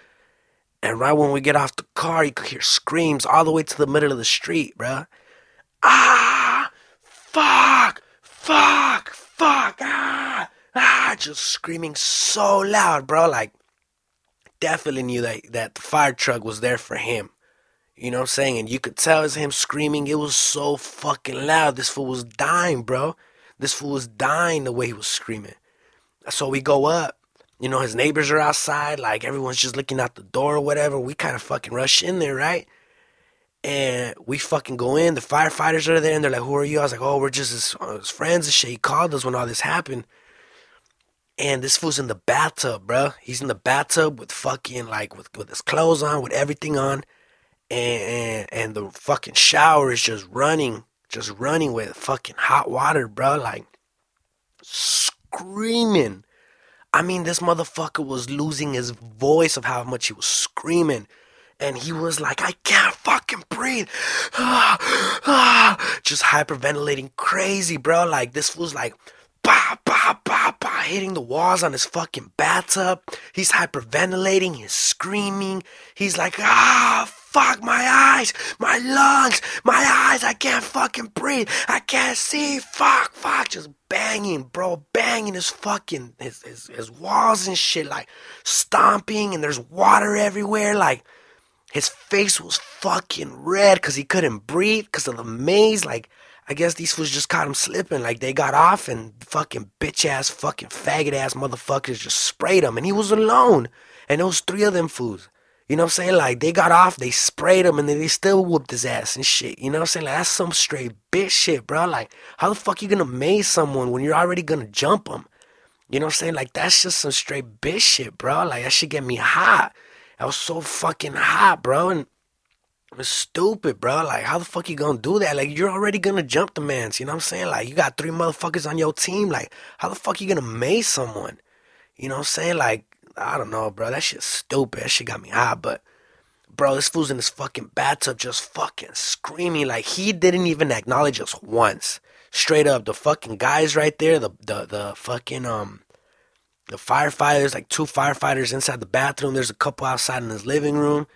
And right when we get off the car, you could hear screams all the way to the middle of the street, bro. Ah, fuck, fuck, fuck, ah, ah, just screaming so loud, bro. Like definitely knew that that the fire truck was there for him. You know what I'm saying? And you could tell it's him screaming. It was so fucking loud. This fool was dying, bro. This fool was dying the way he was screaming. So we go up. You know, his neighbors are outside. Like, everyone's just looking out the door or whatever. We kind of fucking rush in there, right? And we fucking go in. The firefighters are there, and they're like, who are you? I was like, oh, we're just his, uh, his friends and shit. He called us when all this happened. And this fool's in the bathtub, bro. He's in the bathtub with fucking like with with his clothes on, with everything on, and and, and the fucking shower is just running, just running with fucking hot water, bro. Like screaming. I mean, this motherfucker was losing his voice of how much he was screaming. and he was like, I can't fucking breathe. Just hyperventilating crazy, bro. Like, this fool's like, bah, bah, bah, bah, hitting the walls on his fucking bathtub. He's hyperventilating, he's screaming. He's like, ah, fuck my eyes, my lungs, my eyes. I can't fucking breathe. I can't see. Fuck, fuck. Just banging, bro, banging his fucking his his, his walls and shit, like stomping, and there's water everywhere, like. His face was fucking red because he couldn't breathe because of the Mace. Like, I guess these fools just caught him slipping. Like, they got off and fucking bitch ass, fucking faggot ass motherfuckers just sprayed him. And he was alone. And was three of them fools. You know what I'm saying? Like, they got off, they sprayed him, and then they still whooped his ass and shit. You know what I'm saying? Like, that's some straight bitch shit, bro. Like, how the fuck you gonna mace someone when you're already gonna jump them? You know what I'm saying? Like, that's just some straight bitch shit, bro. Like, that shit get me hot. I was so fucking hot, bro. And it was stupid, bro. Like, how the fuck you gonna do that? Like, you're already gonna jump the mans. You know what I'm saying? Like, you got three motherfuckers on your team. Like, how the fuck you gonna mace someone? You know what I'm saying? Like, I don't know, bro. That shit's stupid. That shit got me hot. But, bro, this fool's in his fucking bathtub just fucking screaming. Like, he didn't even acknowledge us once. Straight up, the fucking guys right there, the the the fucking um the firefighters, like two firefighters inside the bathroom. There's a couple outside in his living room.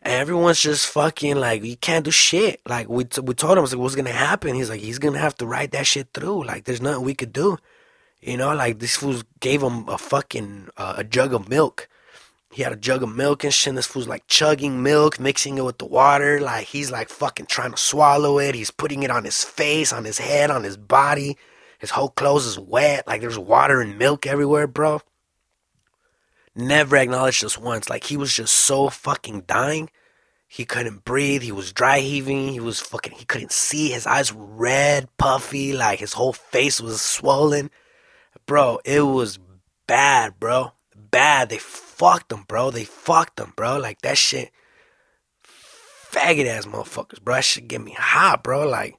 And everyone's just fucking like, you can't do shit. Like, we, t- we told him, like, what's to happen? He's like, he's to have to write that shit through. Like, there's nothing we could do. You know, like, this fools gave him a fucking, uh, a jug of milk. He had a jug of milk and shit. And this fool's like chugging milk, mixing it with the water. Like, he's like fucking trying to swallow it. He's putting it on his face, on his head, on his body. His whole clothes is wet. Like there's water and milk everywhere, bro. Never acknowledged us once. Like he was just so fucking dying. He couldn't breathe. He was dry heaving. He was fucking. He couldn't see. His eyes were red, puffy. Like his whole face was swollen. Bro, it was bad, bro. Bad. They fucked them, bro. They fucked them, bro. Like that shit. Faggot ass motherfuckers, bro. That shit get me hot, bro. Like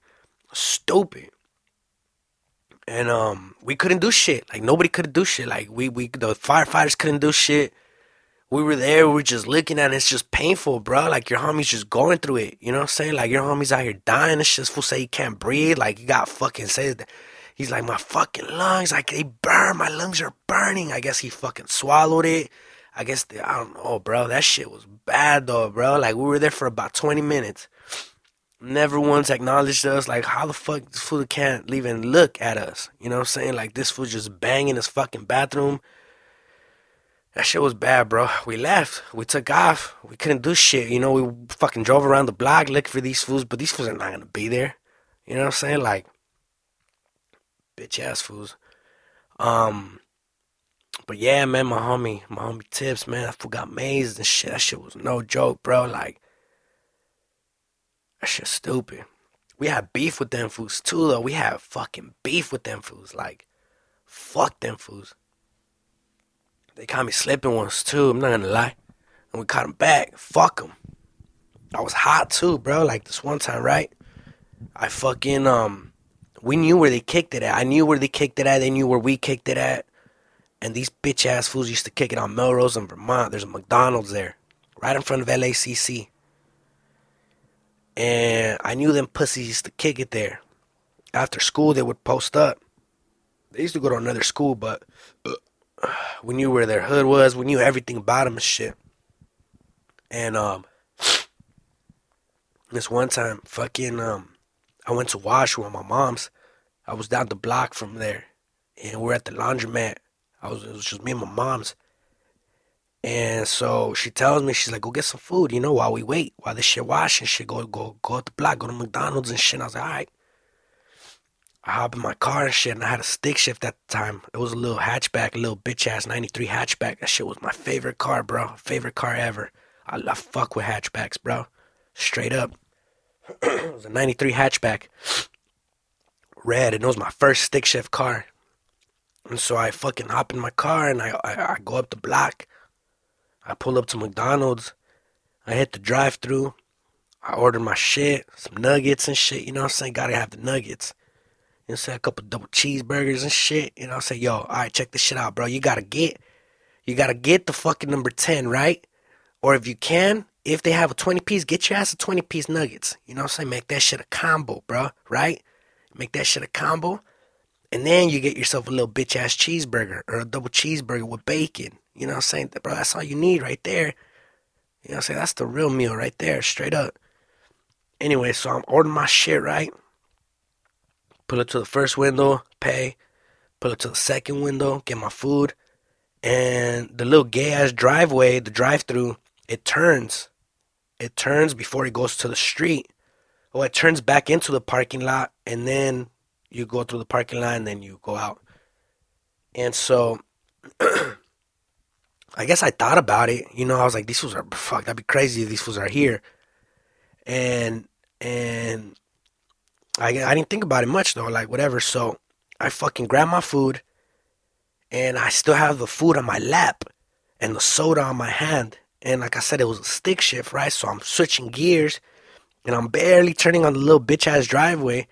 stupid and um we couldn't do shit. Like nobody could do shit. Like we we the firefighters couldn't do shit. We were there, we were just looking at it. It's just painful, bro. Like your homie's just going through it. You know what I'm saying? Like your homie's out here dying. It's just fool say he can't breathe. Like you got fucking says that he's like my fucking lungs, like they burn. My lungs are burning. I guess he fucking swallowed it. I guess they, I don't know, bro. That shit was bad though, bro. Like we were there for about 20 minutes never once acknowledged us. Like, how the fuck this fool can't even look at us? You know what I'm saying? Like, this fool just banging his fucking bathroom. That shit was bad, bro. We left. We took off. We couldn't do shit. You know, we fucking drove around the block looking for these fools, but these fools are not gonna be there. You know what I'm saying? Like, bitch ass fools. Um, but yeah, man, my homie, my homie Tips, man, I forgot maced and shit. That shit was no joke, bro. Like, that shit stupid. We had beef with them fools too, though. We had fucking beef with them fools. Like, fuck them fools. They caught me slipping once too. I'm not gonna lie. And we caught them back. Fuck them. I was hot too, bro. Like this one time, right? I fucking um, we knew where they kicked it at. I knew where they kicked it at. They knew where we kicked it at. And these bitch ass fools used to kick it on Melrose in Vermont. There's a McDonald's there, right in front of LACC. And I knew them pussies used to kick it there. After school, they would post up. They used to go to another school, but uh, we knew where their hood was. We knew everything about them and shit. And um, this one time, fucking um, I went to wash with my mom's. I was down the block from there, and we're at the laundromat. I was it was just me and my mom's. And so she tells me, she's like, go get some food, you know, while we wait, while this shit wash and shit, go go go at the block, go to McDonald's and shit. And I was like, all right. I hop in my car and shit, and I had a stick shift at the time. It was a little hatchback, a little bitch ass 93 hatchback. That shit was my favorite car, bro. Favorite car ever. I, I fuck with hatchbacks, bro. Straight up. it was a 93 hatchback. Red, and it was my first stick shift car. And so I fucking hop in my car and I, I, I go up the block. I pull up to McDonald's. I hit the drive through. I order my shit, some nuggets and shit, you know what I'm saying? Gotta have the nuggets. You know I'm? A couple double cheeseburgers and shit. You know what I'm saying? Yo, alright, check this shit out, bro. You gotta get you gotta get the fucking number 10, right? Or if you can, if they have a 20 piece, get your ass a 20 piece nuggets. You know what I'm saying? Make that shit a combo, bro. Right? Make that shit a combo. And then you get yourself a little bitch ass cheeseburger or a double cheeseburger with bacon. You know what I'm saying? Bro, that's all you need right there. You know what I'm saying? That's the real meal right there, straight up. Anyway, so I'm ordering my shit, right? Pull it to the first window, pay. Pull it to the second window, get my food. And the little gay ass driveway, the drive through, it turns. It turns before it goes to the street. Oh, it turns back into the parking lot, and then you go through the parking lot, and then you go out. And so, I guess I thought about it. You know, I was like, these fools are fuck. That'd be crazy if these fools are here. And and I I didn't think about it much though. Like whatever. So I fucking grabbed my food, and I still have the food on my lap, and the soda on my hand. And like I said, it was a stick shift, right? So I'm switching gears, and I'm barely turning on the little bitch ass driveway,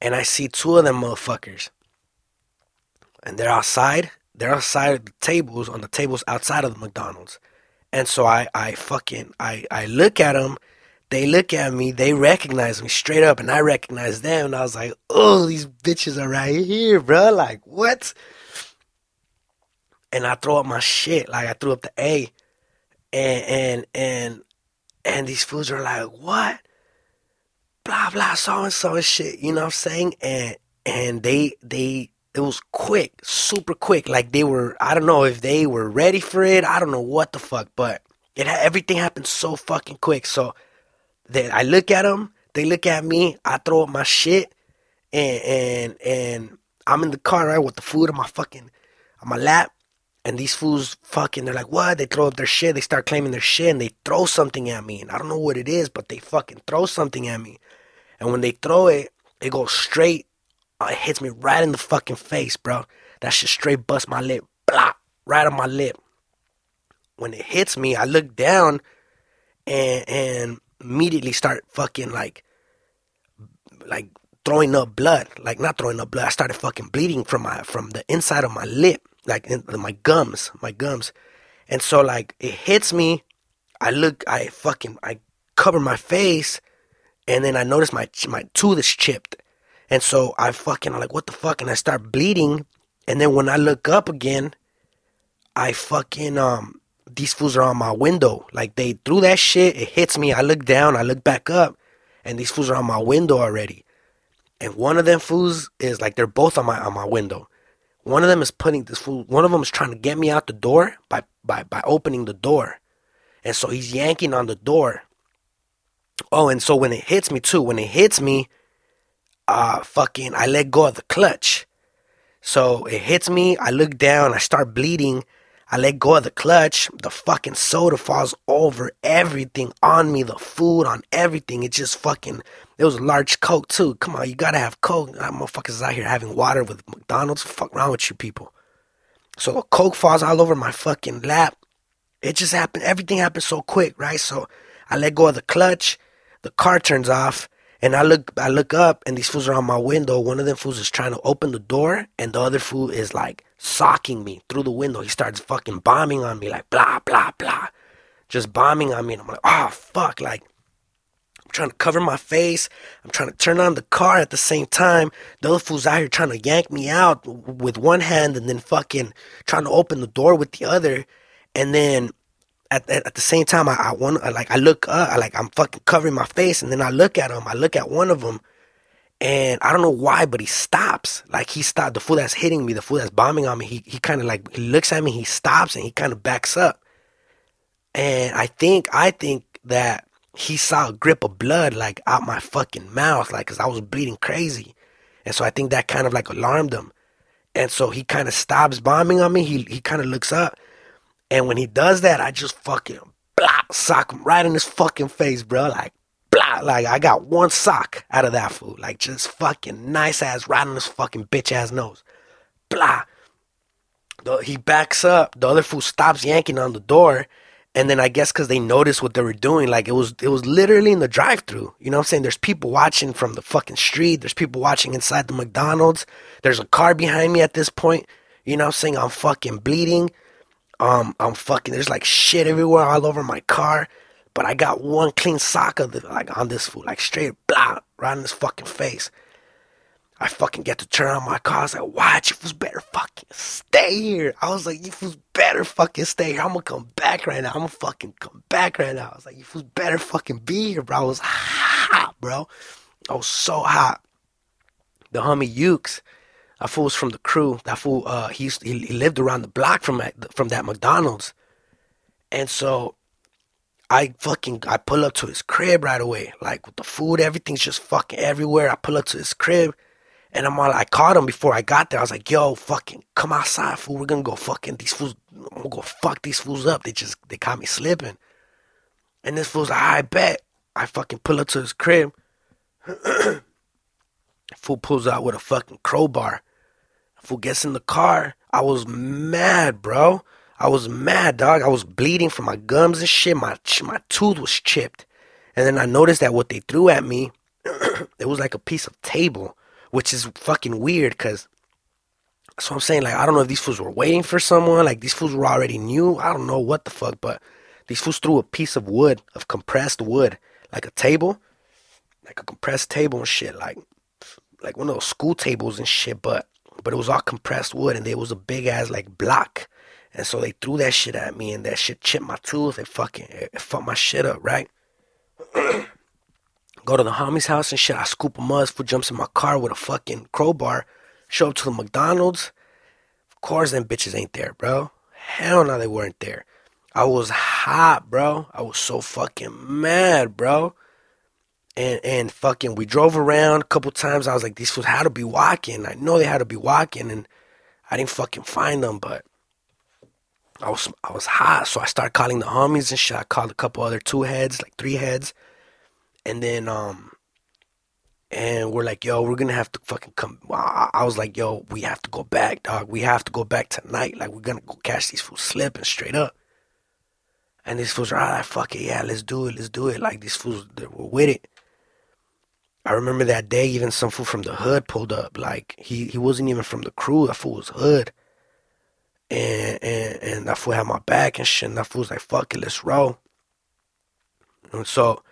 and I see two of them motherfuckers. And they're outside. They're outside of the tables, on the tables outside of the McDonald's. And so I, I fucking, I, I look at them. They look at me. They recognize me straight up, and I recognize them. And I was like, oh, these bitches are right here, bro. Like, what? And I throw up my shit. Like, I threw up the A. And, and, and, and these fools are like, what? Blah, blah, so and so shit. You know what I'm saying? And, and they, they, it was quick, super quick. Like they were, I don't know if they were ready for it. I don't know what the fuck, but it everything happened so fucking quick. So that I look at them, they look at me, I throw up my shit, and and and I'm in the car right with the food on my fucking on my lap, and these fools fucking they're like what? They throw up their shit, they start claiming their shit, and they throw something at me, and I don't know what it is, but they fucking throw something at me, and when they throw it, it goes straight uh, it hits me right in the fucking face, bro. That shit straight bust my lip. Blah. Right on my lip. When it hits me, I look down and and immediately start fucking like like throwing up blood. Like not throwing up blood. I started fucking bleeding from my from the inside of my lip. Like in my gums. My gums. And so like it hits me. I look I fucking I cover my face and then I notice my my tooth is chipped. And so I fucking I'm like, what the fuck? And I start bleeding. And then when I look up again, I fucking um these fools are on my window. Like they threw that shit, it hits me. I look down, I look back up, and these fools are on my window already. And one of them fools is like they're both on my on my window. One of them is putting this fool. One of them is trying to get me out the door by by by opening the door, and so he's yanking on the door. Oh, and so when it hits me too, when it hits me, uh, fucking, I let go of the clutch. So it hits me. I look down. I start bleeding. I let go of the clutch. The fucking soda falls over everything on me. The food on everything. It just fucking. It was a large Coke too. Come on, you gotta have Coke. That motherfuckers out here having water with McDonald's. Fuck wrong with you people? So the Coke falls all over my fucking lap. It just happened. Everything happened so quick, right? So I let go of the clutch. The car turns off. And I look, I look up, and these fools are on my window. One of them fools is trying to open the door, and the other fool is like socking me through the window. He starts fucking bombing on me, like blah blah blah, just bombing on me. And I'm like, oh fuck, like I'm trying to cover my face. I'm trying to turn on the car at the same time. The other fool's out here trying to yank me out with one hand, and then fucking trying to open the door with the other. And then at, at, at, the same time, I, I want like I look up, I, like I'm fucking covering my face, and then I look at him. I look at one of them, and I don't know why, but he stops. Like he stopped. The fool that's hitting me, the fool that's bombing on me, he he kind of like he looks at me, he stops, and he kind of backs up. And I think I think that he saw a grip of blood like out my fucking mouth, like cause I was bleeding crazy, and so I think that kind of like alarmed him, and so he kind of stops bombing on me. He he kind of looks up and when he does that, I just fucking blah, sock him right in his fucking face, bro. Like, blah, like I got one sock out of that fool. Like, just fucking nice ass right on his fucking bitch ass nose. Blah. The, he backs up. The other fool stops yanking on the door. And then I guess because they noticed what they were doing, like it was it was literally in the drive through. You know what I'm saying? There's people watching from the fucking street. There's people watching inside the McDonald's. There's a car behind me at this point. You know what I'm saying? I'm fucking bleeding. Um, I'm fucking. There's like shit everywhere, all over my car. But I got one clean sock of the, like on this fool, like straight blah, right in his fucking face. I fucking get to turn on my car. I was like, watch, you fools better fucking stay here. I was like, you fools better fucking stay here. I'm gonna come back right now. I'm gonna fucking come back right now. I was like, you fools better fucking be here, bro. I was hot, bro. I was so hot. The homie Ukes, that fool was from the crew. That fool, uh, he, used, he, he lived around the block from from that McDonald's. And so I fucking I pull up to his crib right away. Like with the food, everything's just fucking everywhere. I pull up to his crib and I'm all I caught him before I got there. I was like, yo, fucking come outside, fool. We're gonna go fucking these fools I'm gonna go fuck these fools up. They just they caught me slipping. And this fool's like, I bet. I fucking pull up to his crib. fool pulls out with a fucking crowbar. Fool gets in the car. I was mad, bro. I was mad, dog. I was bleeding from my gums and shit. My my tooth was chipped. And then I noticed that what they threw at me, it was like a piece of table, which is fucking weird because so I'm saying like I don't know if these fools were waiting for someone, like these fools were already new. I don't know what the fuck, but these fools threw a piece of wood, of compressed wood, like a table, like a compressed table and shit, like like one of those school tables and shit, but but it was all compressed wood and there was a big ass like block. And so they threw that shit at me and that shit chipped my tooth. It fucking it fucked my shit up, right? Go to the homie's house and shit. I scoop a mud, fool jumps in my car with a fucking crowbar. Show up to the McDonald's. Of course, them bitches ain't there, bro. Hell no, they weren't there. I was hot, bro. I was so fucking mad, bro. And and fucking, we drove around a couple times. I was like, these fools had to be walking. I know they had to be walking, and I didn't fucking find them, but I was I was hot, so I started calling the homies and shit. I called a couple other two heads, like three heads, and then um, and we're like, yo, we're gonna have to fucking come. I was like, yo, we have to go back, dog. We have to go back tonight. Like we're gonna go catch these fools slipping straight up. And these fools are like, fuck it, yeah, let's do it, let's do it. Like these fools, they were with it. I remember that day, even some fool from the hood pulled up. Like he he wasn't even from the crew. That fool was hood and and and that fool had my back and shit. And that fool was like, "Fuck it, let's roll." And so,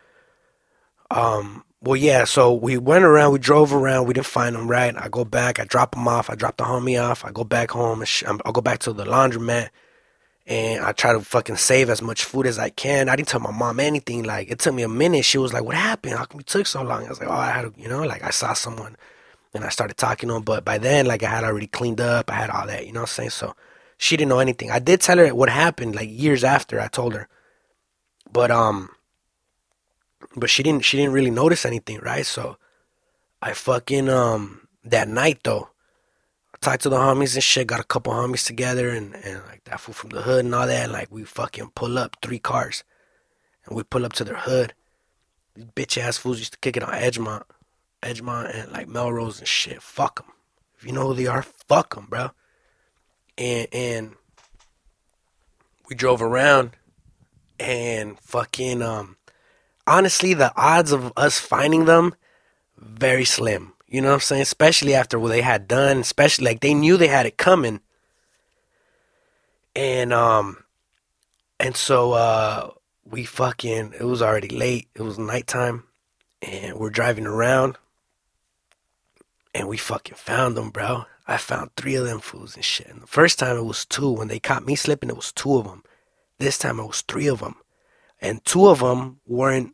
um, well, yeah. So we went around, we drove around, we didn't find him. Right, I go back, I drop him off, I drop the homie off, I go back home, and sh- I'll go back to the laundromat, and I try to fucking save as much food as I can. I didn't tell my mom anything. Like it took me a minute. She was like, "What happened? How come you took so long?" I was like, "Oh, I had, to, you know, like I saw someone." And I started talking to him, but by then, like I had already cleaned up, I had all that, you know what I'm saying? So she didn't know anything. I did tell her what happened like years after I told her. But um but she didn't she didn't really notice anything, right? So I fucking um that night though, talked to the homies and shit, got a couple homies together and, and like that fool from the hood and all that, like we fucking pull up three cars. And we pull up to their hood. These bitch ass fools used to kick it on Edgemont. Edgemont and like Melrose and shit. Fuck them. If you know who they are, fuck them, bro and and we drove around and fucking um honestly the odds of us finding them very slim you know what i'm saying? Especially after what they had done especially like they knew they had it coming. And um and so uh we fucking it was already late. It was nighttime. And we're driving around. And we fucking found them bro. I found three of them fools and shit. And the first time it was two. When they caught me slipping, it was two of them. This time it was three of them, and two of them weren't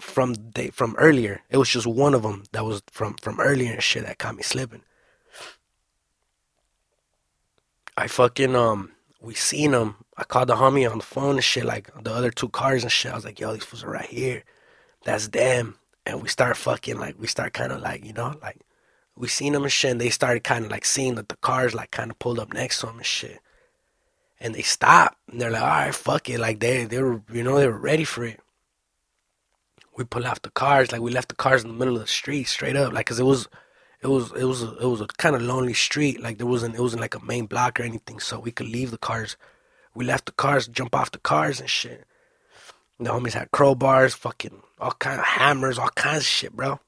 from they from earlier. It was just one of them that was from from earlier and shit that caught me slipping. I fucking um we seen them. I called the homie on the phone and shit, like the other two cars and shit. I was like, yo, these fools are right here. That's them. And we start fucking like we start kind of like you know like we seen them and shit, and they started kind of like seeing that the cars like kind of pulled up next to them and shit. And they stopped, and they're like, all right, fuck it. Like, they, they were, you know, they were ready for it. We pull off the cars, like, we left the cars in the middle of the street straight up, like, cause it was, it was, it was, it was a kind of lonely street. Like, there wasn't, it wasn't like a main block or anything, so we could leave the cars. We left the cars, jump off the cars and shit. The homies had crowbars, fucking all kind of hammers, all kinds of shit, bro.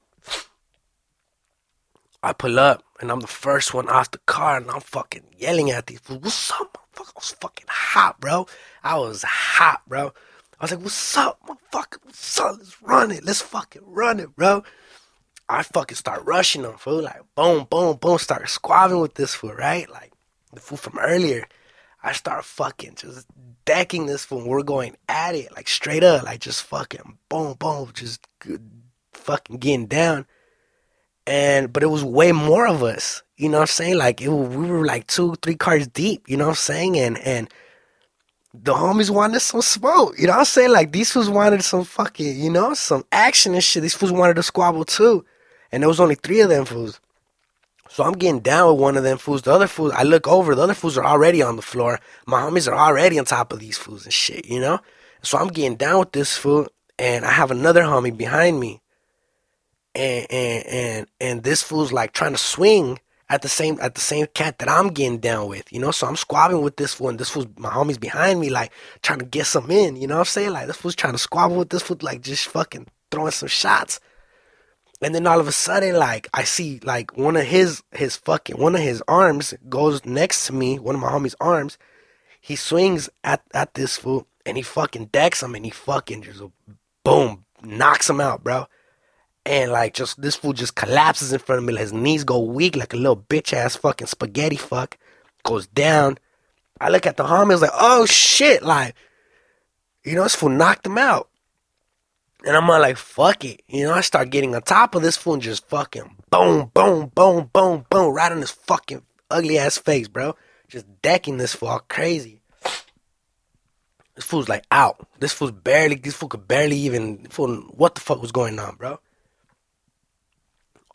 I pull up and I'm the first one off the car and I'm fucking yelling at these. What's up, motherfucker? I was fucking hot, bro. I was hot, bro. I was like, what's up, motherfucker? What's up? Let's run it. Let's fucking run it, bro. I fucking start rushing them, fool. Like, boom, boom, boom. Start squabbling with this fool, right? Like, the fool from earlier. I start fucking just decking this fool. We're going at it, like, straight up. Like, just fucking boom, boom. Just good, fucking getting down. And, but it was way more of us. You know what I'm saying? Like, it, we were like two, three cars deep. You know what I'm saying? And, and, the homies wanted some smoke. You know what I'm saying? Like these fools wanted some fucking, you know, some action and shit. These fools wanted to squabble too. And there was only three of them fools. So I'm getting down with one of them fools. The other fools, I look over, the other fools are already on the floor. My homies are already on top of these fools and shit, you know? So I'm getting down with this fool, and I have another homie behind me. And and and and this fool's like trying to swing at the same at the same cat that I'm getting down with, you know. So I'm squabbling with this and this fool's my homies behind me, like trying to get some in, you know what I'm saying? Like this fool's trying to squabble with this fool, like just fucking throwing some shots. And then all of a sudden, like I see like one of his his fucking one of his arms goes next to me, one of my homies' arms. He swings at at this fool and he fucking decks him and he fucking just boom knocks him out, bro and like just this fool just collapses in front of me. His knees go weak like a little bitch ass fucking spaghetti fuck. Goes down. I look at the homies like, oh shit, like, you know, this fool knocked him out. And I'm like, fuck it. You know, I start getting on top of this fool and just fucking boom, boom, boom, boom, boom, right on his fucking ugly ass face, bro. Just decking this fool crazy. This fool's like out. This fool's barely, this fool could barely even, fool, what the fuck was going on, bro?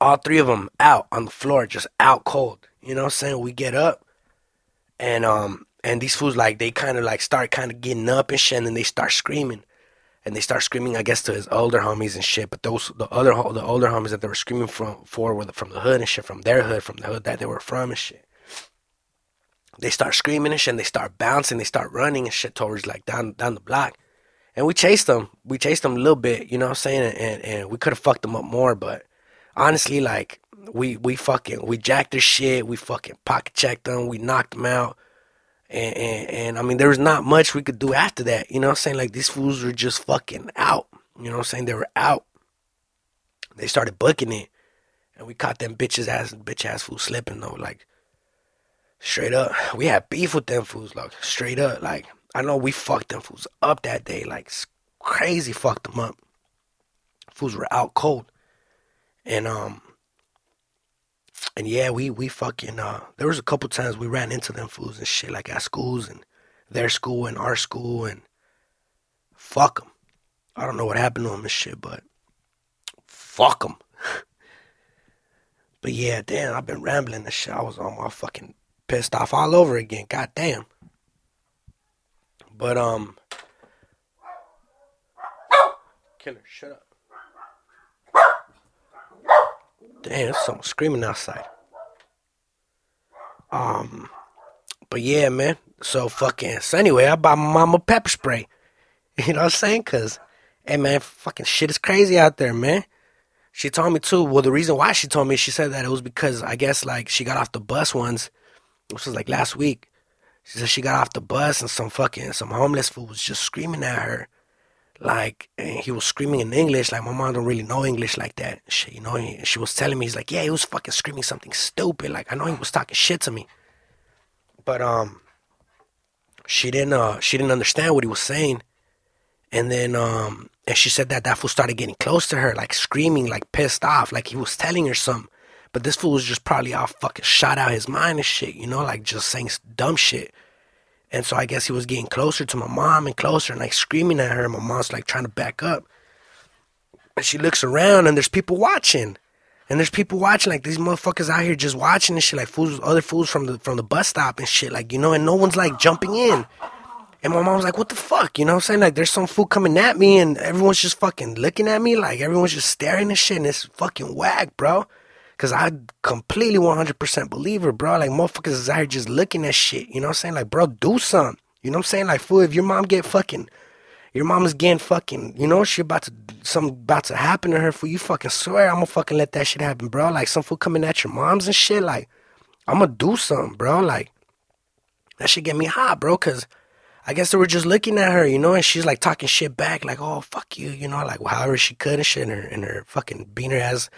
All three of them out on the floor, just out cold. You know what I'm saying? We get up, and um, and these fools like they kind of like start kind of getting up and shit, and then they start screaming, and they start screaming, I guess, to his older homies and shit. But those the other the older homies that they were screaming from for were from the hood and shit, from their hood, from the hood that they were from and shit. They start screaming and shit, and they start bouncing, they start running and shit towards like down down the block. And we chased them. We chased them a little bit, you know what I'm saying? And and we could have fucked them up more, but honestly, like we we fucking we jacked their shit. We fucking pocket checked them. We knocked them out. And, and, and I mean, there was not much we could do after that. You know what I'm saying? Like these fools were just fucking out. You know what I'm saying? They were out. They started booking it, and we caught them bitches ass bitch ass fools slipping though. Like straight up, we had beef with them fools. Like straight up, like I know we fucked them fools up that day. Like crazy, fucked them up. Fools were out cold and um and yeah, we we fucking uh there was a couple times we ran into them fools and shit like at schools and their school and our school and fuck them. I don't know what happened to them and shit, but fuck them. but yeah, damn, I've been rambling and shit. I was on my fucking pissed off all over again. God damn. But um, killer, shut up. Damn, there's someone screaming outside. Um, but yeah, man. So fucking. So anyway, I bought my mama pepper spray. You know what I'm saying? Cause, hey man, fucking shit is crazy out there, man. She told me too. Well, the reason why she told me, she said that it was because I guess like she got off the bus once. This was like last week. She said she got off the bus and some fucking some homeless fool was just screaming at her like and he was screaming in English. Like my mom don't really know English like that. She, you know, he, she was telling me he's like, yeah, he was fucking screaming something stupid. Like I know he was talking shit to me, but um, she didn't uh she didn't understand what he was saying, and then um and she said that that fool started getting close to her, like screaming, like pissed off, like he was telling her something. But this fool was just probably all fucking shot out his mind and shit, you know, like just saying dumb shit. And so I guess he was getting closer to my mom and closer and like screaming at her. And my mom's like trying to back up. And she looks around and there's people watching. And there's people watching, like these motherfuckers out here just watching and shit, like fools, other fools from the from the bus stop and shit, like you know, and no one's like jumping in. And my mom's like, "What the fuck?" You know what I'm saying? Like, there's some fool coming at me, and everyone's just fucking looking at me, like everyone's just staring and shit, and it's fucking whack, bro. Cause I completely 100% believer, bro. Like motherfuckers is out here just looking at shit. You know what I'm saying? Like, bro, do something. You know what I'm saying? Like, fool, if your mom get fucking, your mom is getting fucking, you know, she about to, something about to happen to her, for you fucking swear I'm gonna fucking let that shit happen, bro. Like, some fool coming at your moms and shit. Like, I'm gonna do something, bro. Like, that shit get me hot, bro. Cause I guess they were just looking at her, you know, and she's like talking shit back, like, "Oh fuck you," you know, like however she could and shit, and her and her fucking beaner ass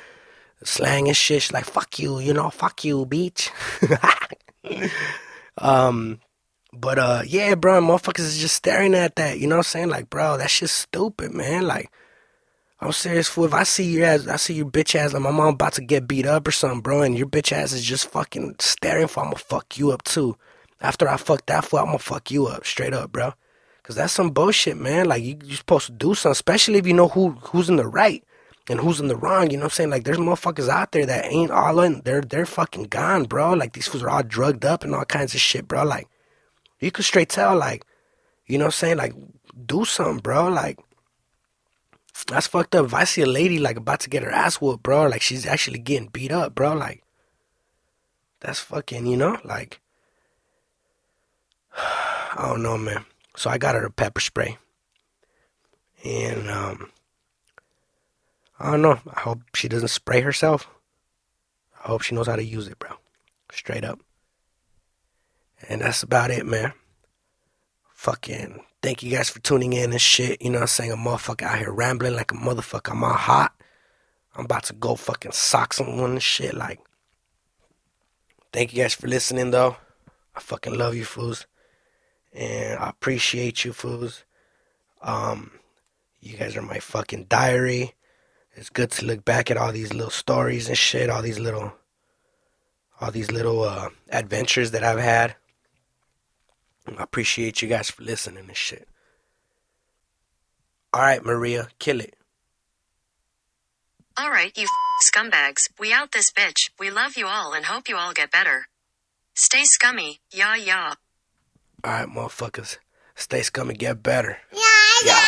slang and shit. She's like, "Fuck you," you know, "Fuck you, bitch." um, but uh, yeah, bro, motherfuckers is just staring at that, you know what I'm saying? Like, bro, that shit's stupid, man. Like, I'm serious, fool. If I see your ass, I see your bitch ass, like my mom about to get beat up or something, bro, and your bitch ass is just fucking staring for, I'm gonna fuck you up too. After I fuck that fool, I'm gonna fuck you up, straight up, bro. Cause that's some bullshit, man. Like you, you're supposed to do something, especially if you know who who's in the right and who's in the wrong. You know what I'm saying? Like there's motherfuckers out there that ain't all in. They're they're fucking gone, bro. Like these fools are all drugged up and all kinds of shit, bro. Like you could straight tell, like, you know what I'm saying? Like, do something, bro. Like, that's fucked up. If I see a lady like about to get her ass whooped, bro, like she's actually getting beat up, bro, like that's fucking, you know, like I don't know, man. So I got her a pepper spray. And um I don't know. I hope she doesn't spray herself. I hope she knows how to use it, bro. Straight up. And that's about it, man. Fucking thank you guys for tuning in and shit. You know what I'm saying? A motherfucker out here rambling like a motherfucker. I'm all hot. I'm about to go fucking sock someone and shit. Like, thank you guys for listening, though. I fucking love you, fools. And I appreciate you, fools. Um, you guys are my fucking diary. It's good to look back at all these little stories and shit, all these little, all these little uh, adventures that I've had. I appreciate you guys for listening and shit. All right, Maria, kill it. All right, you f- scumbags. We out this bitch. We love you all and hope you all get better. Stay scummy. Yah yah. All right, motherfuckers. Stay scummy, get better. Yeah, Yeah.